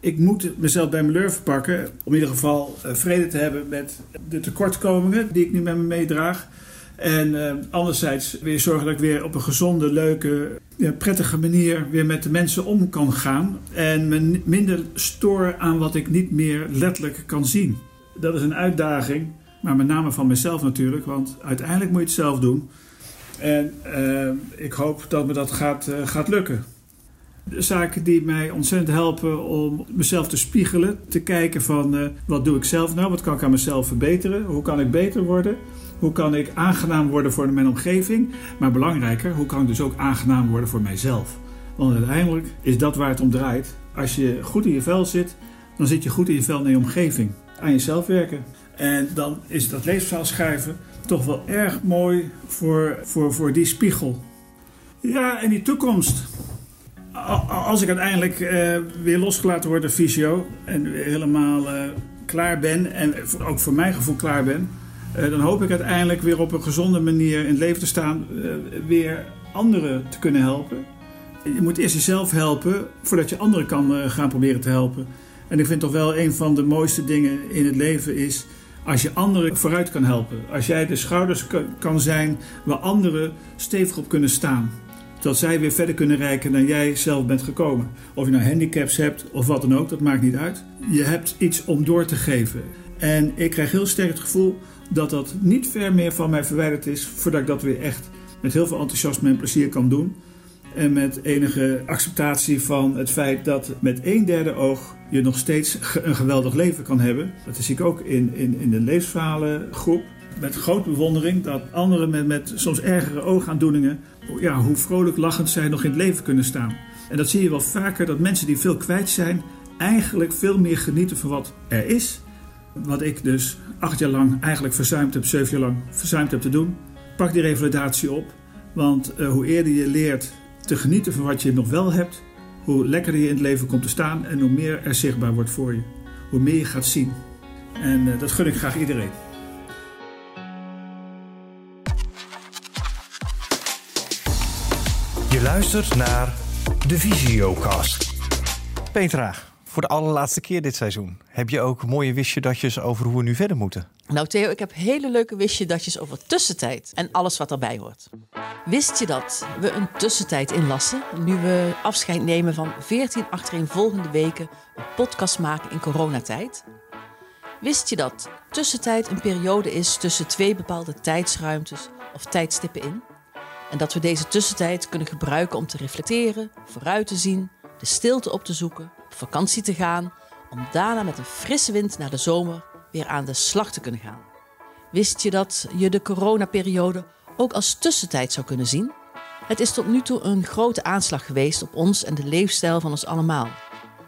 Ik moet mezelf bij mijn lurven pakken. Om in ieder geval eh, vrede te hebben met de tekortkomingen die ik nu met me meedraag. En uh, anderzijds weer zorgen dat ik weer op een gezonde, leuke, prettige manier weer met de mensen om kan gaan. En me minder stoor aan wat ik niet meer letterlijk kan zien. Dat is een uitdaging, maar met name van mezelf natuurlijk, want uiteindelijk moet je het zelf doen. En uh, ik hoop dat me dat gaat, uh, gaat lukken. De zaken die mij ontzettend helpen om mezelf te spiegelen, te kijken van wat doe ik zelf nou, wat kan ik aan mezelf verbeteren, hoe kan ik beter worden. Hoe kan ik aangenaam worden voor mijn omgeving? Maar belangrijker, hoe kan ik dus ook aangenaam worden voor mijzelf? Want uiteindelijk is dat waar het om draait. Als je goed in je vel zit, dan zit je goed in je vel naar je omgeving. Aan jezelf werken. En dan is dat leesverhaal schrijven toch wel erg mooi voor, voor, voor die spiegel. Ja, en die toekomst. Als ik uiteindelijk uh, weer losgelaten word door fysio en helemaal uh, klaar ben, en ook voor mijn gevoel klaar ben, uh, dan hoop ik uiteindelijk weer op een gezonde manier in het leven te staan, weer anderen te kunnen helpen. Je moet eerst jezelf helpen voordat je anderen kan gaan proberen te helpen. En ik vind toch wel een van de mooiste dingen in het leven is als je anderen vooruit kan helpen. Als jij de schouders kan zijn waar anderen stevig op kunnen staan. Dat zij weer verder kunnen reiken dan jij zelf bent gekomen. Of je nou handicaps hebt of wat dan ook, dat maakt niet uit. Je hebt iets om door te geven. En ik krijg heel sterk het gevoel dat dat niet ver meer van mij verwijderd is voordat ik dat weer echt met heel veel enthousiasme en plezier kan doen. En met enige acceptatie van het feit dat met een derde oog je nog steeds een geweldig leven kan hebben. Dat zie ik ook in, in, in de levensverhalengroep. Met grote bewondering dat anderen met, met soms ergere oogaandoeningen, ja, hoe vrolijk lachend zij nog in het leven kunnen staan. En dat zie je wel vaker, dat mensen die veel kwijt zijn, eigenlijk veel meer genieten van wat er is. Wat ik dus acht jaar lang eigenlijk verzuimd heb, zeven jaar lang verzuimd heb te doen. Pak die revalidatie op. Want uh, hoe eerder je leert te genieten van wat je nog wel hebt, hoe lekkerder je in het leven komt te staan en hoe meer er zichtbaar wordt voor je. Hoe meer je gaat zien. En uh, dat gun ik graag iedereen. Je luistert naar de Visiocast. Petra, voor de allerlaatste keer dit seizoen. Heb je ook mooie wistje-datjes over hoe we nu verder moeten? Nou Theo, ik heb hele leuke wistje-datjes over tussentijd en alles wat erbij hoort. Wist je dat we een tussentijd inlassen nu we afscheid nemen van 14 achtereenvolgende weken een podcast maken in coronatijd? Wist je dat tussentijd een periode is tussen twee bepaalde tijdsruimtes of tijdstippen in? En dat we deze tussentijd kunnen gebruiken om te reflecteren, vooruit te zien, de stilte op te zoeken, vakantie te gaan, om daarna met een frisse wind naar de zomer weer aan de slag te kunnen gaan. Wist je dat je de coronaperiode ook als tussentijd zou kunnen zien? Het is tot nu toe een grote aanslag geweest op ons en de leefstijl van ons allemaal.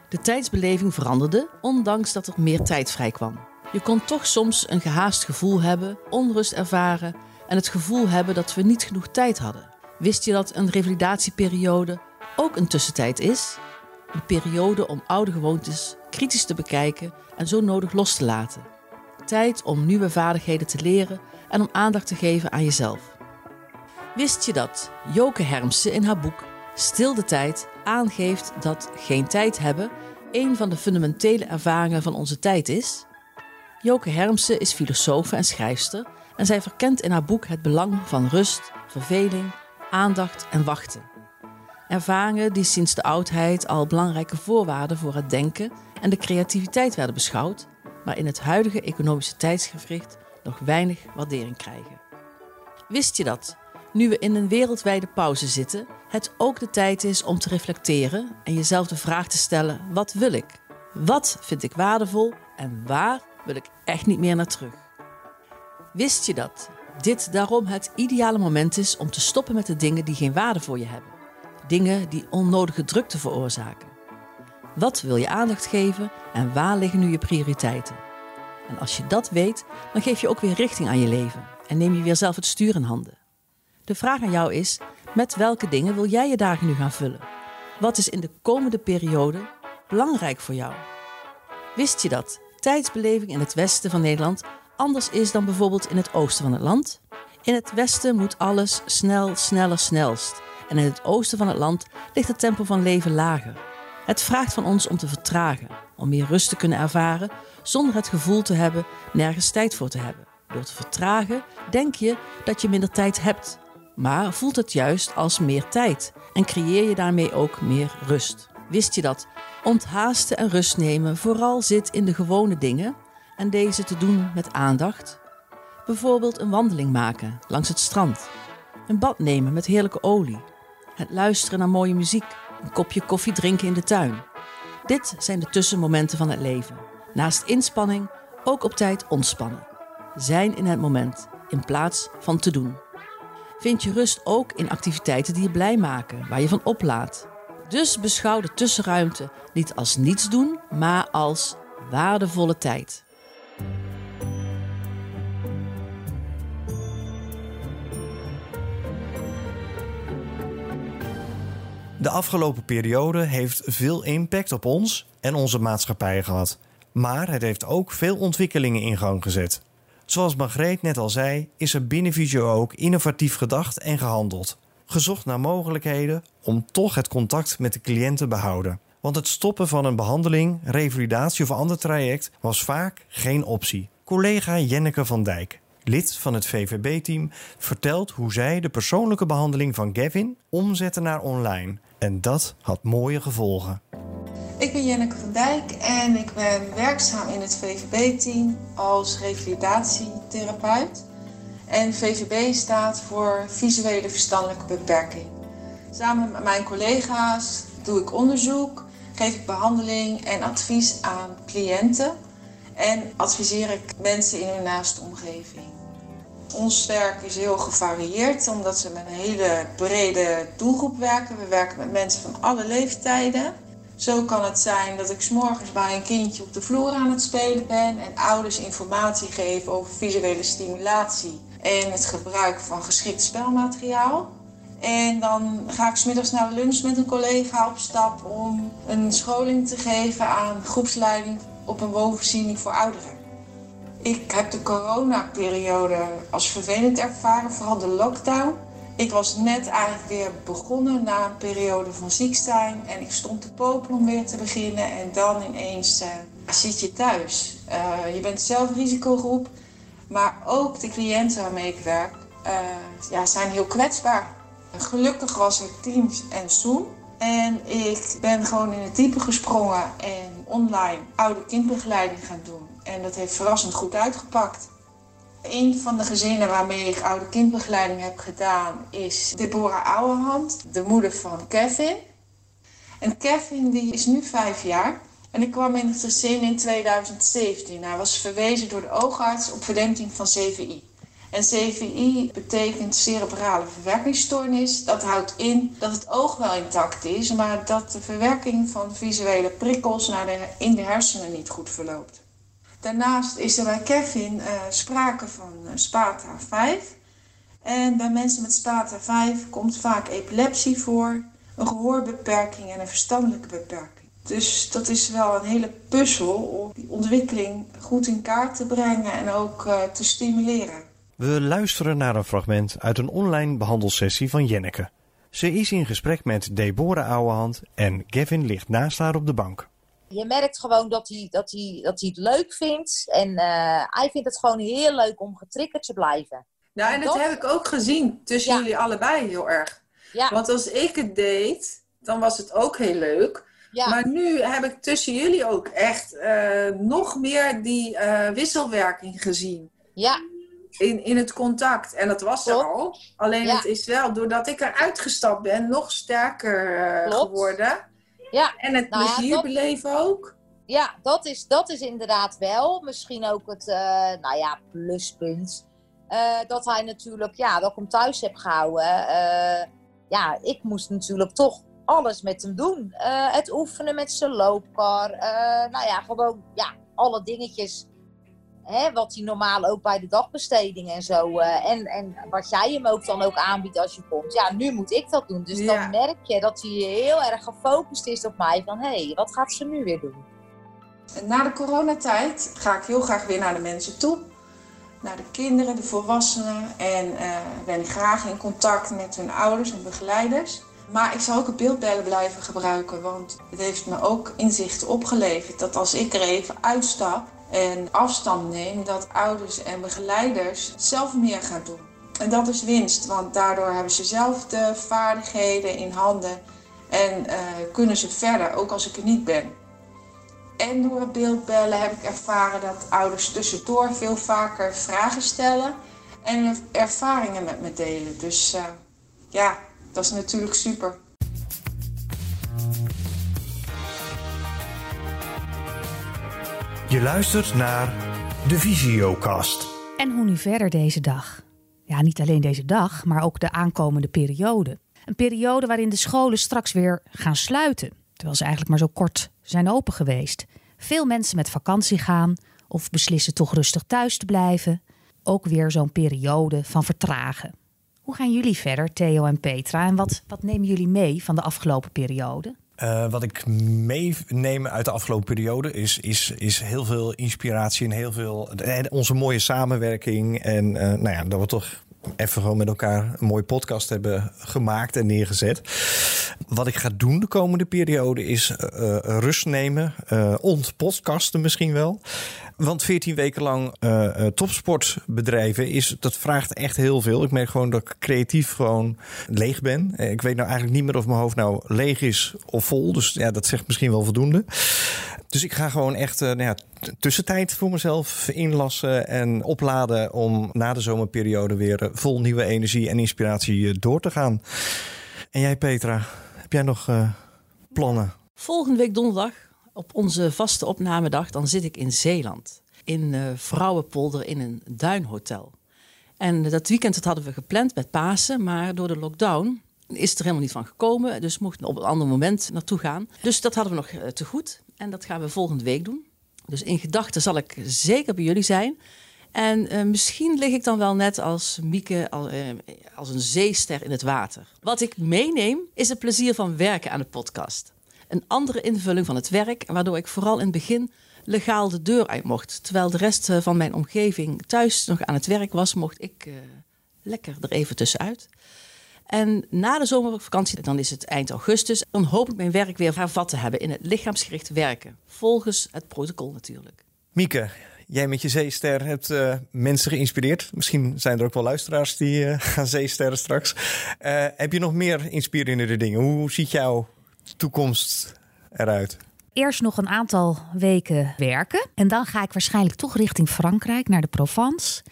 De tijdsbeleving veranderde, ondanks dat er meer tijd vrij kwam. Je kon toch soms een gehaast gevoel hebben, onrust ervaren en het gevoel hebben dat we niet genoeg tijd hadden. Wist je dat een revalidatieperiode ook een tussentijd is? Een periode om oude gewoontes kritisch te bekijken en zo nodig los te laten. Tijd om nieuwe vaardigheden te leren en om aandacht te geven aan jezelf. Wist je dat Joke Hermsen in haar boek Stil de Tijd aangeeft dat geen tijd hebben een van de fundamentele ervaringen van onze tijd is? Joke Hermsen is filosoof en schrijfster en zij verkent in haar boek het belang van rust, verveling, aandacht en wachten. Ervaringen die sinds de oudheid al belangrijke voorwaarden voor het denken en de creativiteit werden beschouwd, maar in het huidige economische tijdsgevricht nog weinig waardering krijgen. Wist je dat, nu we in een wereldwijde pauze zitten, het ook de tijd is om te reflecteren en jezelf de vraag te stellen: wat wil ik? Wat vind ik waardevol en waar wil ik echt niet meer naar terug? Wist je dat dit daarom het ideale moment is om te stoppen met de dingen die geen waarde voor je hebben? Dingen die onnodige drukte veroorzaken. Wat wil je aandacht geven en waar liggen nu je prioriteiten? En als je dat weet, dan geef je ook weer richting aan je leven en neem je weer zelf het stuur in handen. De vraag aan jou is: met welke dingen wil jij je dagen nu gaan vullen? Wat is in de komende periode belangrijk voor jou? Wist je dat tijdsbeleving in het westen van Nederland anders is dan bijvoorbeeld in het oosten van het land? In het westen moet alles snel, sneller, snelst. En in het oosten van het land ligt het tempo van leven lager. Het vraagt van ons om te vertragen, om meer rust te kunnen ervaren zonder het gevoel te hebben nergens tijd voor te hebben. Door te vertragen denk je dat je minder tijd hebt, maar voelt het juist als meer tijd en creëer je daarmee ook meer rust. Wist je dat onthaasten en rust nemen vooral zit in de gewone dingen en deze te doen met aandacht? Bijvoorbeeld een wandeling maken langs het strand, een bad nemen met heerlijke olie, het luisteren naar mooie muziek, een kopje koffie drinken in de tuin. Dit zijn de tussenmomenten van het leven. Naast inspanning ook op tijd ontspannen. Zijn in het moment in plaats van te doen. Vind je rust ook in activiteiten die je blij maken, waar je van oplaat. Dus beschouw de tussenruimte niet als niets doen, maar als waardevolle tijd. De afgelopen periode heeft veel impact op ons en onze maatschappij gehad. Maar het heeft ook veel ontwikkelingen in gang gezet. Zoals Margreet net al zei, is er binnen Visio ook innovatief gedacht en gehandeld. Gezocht naar mogelijkheden om toch het contact met de cliënt te behouden. Want het stoppen van een behandeling, revalidatie of ander traject was vaak geen optie. Collega Jenneke van Dijk, lid van het VVB-team, vertelt hoe zij de persoonlijke behandeling van Gavin omzette naar online. En dat had mooie gevolgen. Ik ben Jenneke van Dijk en ik ben werkzaam in het VVB-team als revalidatietherapeut. En VVB staat voor visuele verstandelijke beperking. Samen met mijn collega's doe ik onderzoek, geef ik behandeling en advies aan cliënten en adviseer ik mensen in hun naaste omgeving. Ons werk is heel gevarieerd omdat we met een hele brede doelgroep werken. We werken met mensen van alle leeftijden. Zo kan het zijn dat ik s'morgens bij een kindje op de vloer aan het spelen ben en ouders informatie geven over visuele stimulatie en het gebruik van geschikt spelmateriaal. En dan ga ik smiddags naar lunch met een collega op stap om een scholing te geven aan groepsleiding op een woonvoorziening voor ouderen. Ik heb de coronaperiode als vervelend ervaren, vooral de lockdown. Ik was net eigenlijk weer begonnen na een periode van ziek zijn en ik stond te popelen om weer te beginnen en dan ineens uh, zit je thuis. Uh, je bent zelf risicogroep, maar ook de cliënten waarmee ik werk uh, ja, zijn heel kwetsbaar. Gelukkig was er Teams en Zoom en ik ben gewoon in het diepe gesprongen en online oude kindbegeleiding gaan doen. En dat heeft verrassend goed uitgepakt. Een van de gezinnen waarmee ik oude kindbegeleiding heb gedaan is Deborah Ouwehand, de moeder van Kevin. En Kevin die is nu vijf jaar en ik kwam in het gezin in 2017. Hij was verwezen door de oogarts op verdenking van CVI. En CVI betekent cerebrale verwerkingsstoornis. Dat houdt in dat het oog wel intact is, maar dat de verwerking van visuele prikkels naar in de hersenen niet goed verloopt. Daarnaast is er bij Kevin uh, sprake van uh, SPATA 5. En bij mensen met SPATA 5 komt vaak epilepsie voor, een gehoorbeperking en een verstandelijke beperking. Dus dat is wel een hele puzzel om die ontwikkeling goed in kaart te brengen en ook uh, te stimuleren. We luisteren naar een fragment uit een online behandelsessie van Jenneke. Ze is in gesprek met Deborah Ouwehand en Gavin ligt naast haar op de bank. Je merkt gewoon dat hij, dat hij, dat hij het leuk vindt. En eh, hij vindt het gewoon heel leuk om getriggerd te blijven. Ja, en dat, heb ik ook gezien tussen jullie allebei heel erg. Ja. Want als ik het deed, dan was het ook heel leuk. Ja. Maar nu heb ik tussen jullie ook echt eh, nog meer die eh, wisselwerking gezien. Ja. In, in het contact. En dat was er al. Alleen Ja. het is wel, doordat ik eruit gestapt ben, nog sterker eh, geworden. Ja. En het Nou ja, plezier dat- beleven ook. Ja, dat is, dat is inderdaad wel misschien ook het eh, nou ja, pluspunt. Eh, dat hij natuurlijk, ja, dat ik hem thuis heb gehouden. Eh, ja, ik moest natuurlijk toch alles met hem doen. Het oefenen met zijn loopkar. nou ja, gewoon ja, alle dingetjes. Hè, wat hij normaal ook bij de dagbesteding en zo. eh, en, en wat jij hem ook dan ook aanbiedt als je komt. Ja, nu moet ik dat doen. Dus Ja. dan merk je dat hij heel erg gefocust is op mij. Van, hé, hey, wat gaat ze nu weer doen? Na de coronatijd ga ik heel graag weer naar de mensen toe. Naar de kinderen, de volwassenen. En eh, ben ik graag in contact met hun ouders en begeleiders. Maar ik zal ook het beeldbellen blijven gebruiken. Want het heeft me ook inzichten opgeleverd dat als ik er even uitstap en afstand neem, dat ouders en begeleiders zelf meer gaan doen. En dat is winst, want daardoor hebben ze zelf de vaardigheden in handen en eh, kunnen ze verder, ook als ik er niet ben. En door het beeldbellen heb ik ervaren dat ouders tussendoor veel vaker vragen stellen en ervaringen met me delen. Dus eh, ja, dat is natuurlijk super. Je luistert naar de Visiocast. En hoe nu verder deze dag? Ja, niet alleen deze dag, maar ook de aankomende periode. Een periode waarin de scholen straks weer gaan sluiten, terwijl ze eigenlijk maar zo kort zijn open geweest. Veel mensen met vakantie gaan of beslissen toch rustig thuis te blijven. Ook weer zo'n periode van vertragen. Hoe gaan jullie verder, Theo en Petra? En wat, wat nemen jullie mee van de afgelopen periode? Eh, wat ik meeneem uit de afgelopen periode is, is, is heel veel inspiratie en heel veel. En onze mooie samenwerking. En eh, nou ja, dat we toch even gewoon met elkaar een mooie podcast hebben gemaakt en neergezet. Wat ik ga doen de komende periode is eh, eh, rust nemen. eh ontpodcasten misschien wel. Want 14 weken lang eh, eh, topsport bedrijven, is, dat vraagt echt heel veel. Ik merk gewoon dat ik creatief gewoon leeg ben. Eh, Ik weet nou eigenlijk niet meer of mijn hoofd nou leeg is of vol. Dus ja, dat zegt misschien wel voldoende. Dus ik ga gewoon echt eh, nou ja, tussentijd voor mezelf inlassen en opladen om na de zomerperiode weer vol nieuwe energie en inspiratie door te gaan. En jij, Petra, heb jij nog plannen? Volgende week donderdag, op onze vaste opnamedag, dan zit ik in Zeeland. In eh, Vrouwenpolder in een duinhotel. En dat weekend dat hadden we gepland met Pasen, maar door de lockdown is het er helemaal niet van gekomen. Dus mochten op een ander moment naartoe gaan. Dus dat hadden we nog eh, te goed. En dat gaan we volgende week doen. Dus in gedachten zal ik zeker bij jullie zijn. En eh, misschien lig ik dan wel net als Mieke al, als een zeester in het water. Wat ik meeneem is het plezier van werken aan de podcast. Een andere invulling van het werk, waardoor ik vooral in het begin legaal de deur uit mocht. Terwijl de rest eh, van mijn omgeving thuis nog aan het werk was, mocht ik eh, lekker er even tussenuit. En na de zomervakantie, dan is het eind augustus, dan hoop ik mijn werk weer hervat te hebben in het lichaamsgericht werken. Volgens het protocol natuurlijk. Mieke, jij met je zeester hebt eh, mensen geïnspireerd. Misschien zijn er ook wel luisteraars die eh, gaan zeesterren straks. Heb je nog meer inspirerende dingen? Hoe ziet jouw toekomst eruit? Eerst nog een aantal weken werken. En dan ga ik waarschijnlijk toch richting Frankrijk, naar de Provence.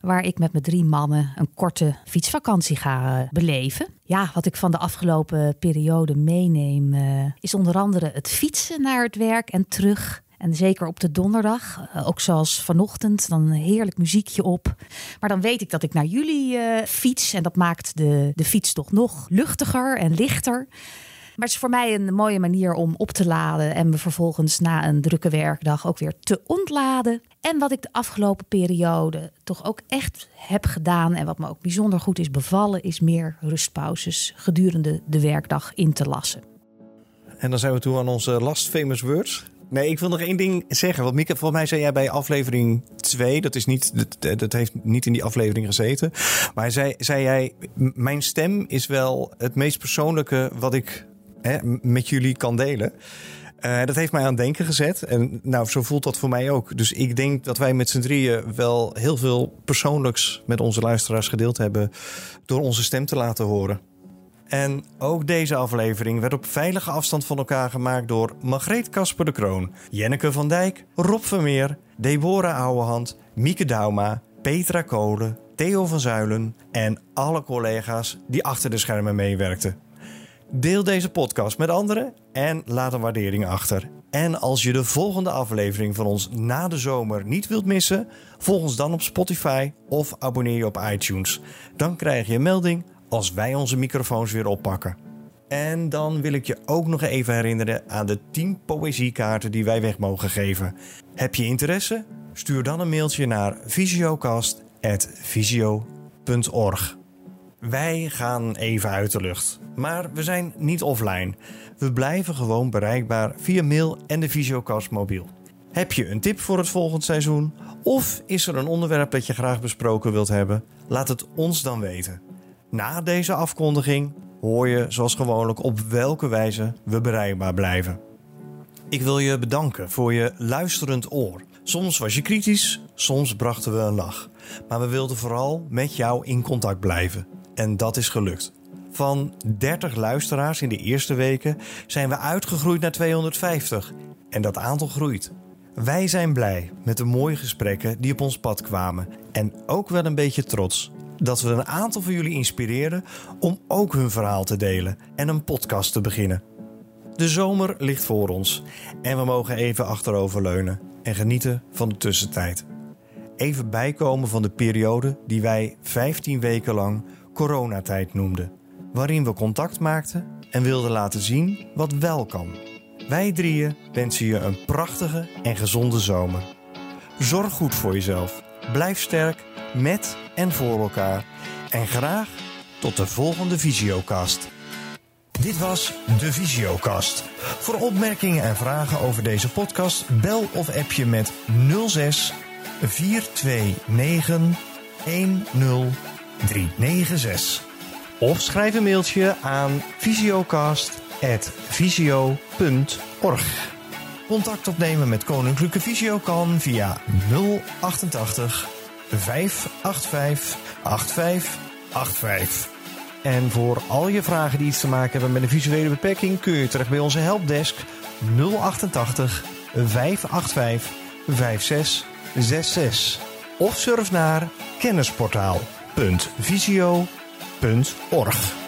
Waar ik met mijn drie mannen een korte fietsvakantie ga eh, beleven. Ja, wat ik van de afgelopen periode meeneem, eh, is onder andere het fietsen naar het werk en terug. En zeker op de donderdag, eh, ook zoals vanochtend, dan heerlijk muziekje op. Maar dan weet ik dat ik naar jullie fiets. En dat maakt de, de fiets toch nog luchtiger en lichter. Maar het is voor mij een mooie manier om op te laden en me vervolgens na een drukke werkdag ook weer te ontladen. En wat ik de afgelopen periode toch ook echt heb gedaan en wat me ook bijzonder goed is bevallen, is meer rustpauzes gedurende de werkdag in te lassen. En dan zijn we toe aan onze last famous words. Nee, ik wil nog één ding zeggen. Want Mieke, volgens mij zei jij bij aflevering 2, dat, is niet, dat, dat heeft niet in die aflevering gezeten. Maar zei, zei jij, mijn stem is wel het meest persoonlijke wat ik met jullie kan delen. Uh, dat heeft mij aan het denken gezet. En nou, zo voelt dat voor mij ook. Dus ik denk dat wij met z'n drieën wel heel veel persoonlijks met onze luisteraars gedeeld hebben. door onze stem te laten horen. En ook deze aflevering werd op veilige afstand van elkaar gemaakt door Margreet Kasper de Kroon, Jenneke van Dijk, Rob Vermeer, Deborah Ouwehand, Mieke Dauma, Petra Kolen, Theo van Zuilen en alle collega's die achter de schermen meewerkten. Deel deze podcast met anderen en laat een waardering achter. En als je de volgende aflevering van ons na de zomer niet wilt missen, volg ons dan op Spotify of abonneer je op iTunes. Dan krijg je een melding als wij onze microfoons weer oppakken. En dan wil ik je ook nog even herinneren aan de 10 poëziekaarten die wij weg mogen geven. Heb je interesse? Stuur dan een mailtje naar visiocast.visio.org. Wij gaan even uit de lucht, maar we zijn niet offline. We blijven gewoon bereikbaar via mail en de Visiocast mobiel. Heb je een tip voor het volgend seizoen? Of is er een onderwerp dat je graag besproken wilt hebben? Laat het ons dan weten. Na deze afkondiging hoor je zoals gewoonlijk op welke wijze we bereikbaar blijven. Ik wil je bedanken voor je luisterend oor. Soms was je kritisch, soms brachten we een lach. Maar we wilden vooral met jou in contact blijven. En dat is gelukt. Van 30 luisteraars in de eerste weken zijn we uitgegroeid naar 250. En dat aantal groeit. Wij zijn blij met de mooie gesprekken die op ons pad kwamen. En ook wel een beetje trots dat we een aantal van jullie inspireren om ook hun verhaal te delen en een podcast te beginnen. De zomer ligt voor ons en we mogen even achteroverleunen en genieten van de tussentijd. Even bijkomen van de periode die wij 15 weken lang coronatijd noemden, waarin we contact maakten en wilden laten zien wat wel kan. Wij drieën wensen je een prachtige en gezonde zomer. Zorg goed voor jezelf. Blijf sterk met en voor elkaar. En graag tot de volgende Visiocast. Dit was de Visiocast. Voor opmerkingen en vragen over deze podcast bel of app je met 06 429 10396. Of schrijf een mailtje aan visiocast.visio.org. Contact opnemen met Koninklijke Visio kan via 088 585 8585. En voor al je vragen die iets te maken hebben met een visuele beperking kun je terecht bij onze helpdesk 088 585 5666. Of surf naar kennisportaal.visio.org.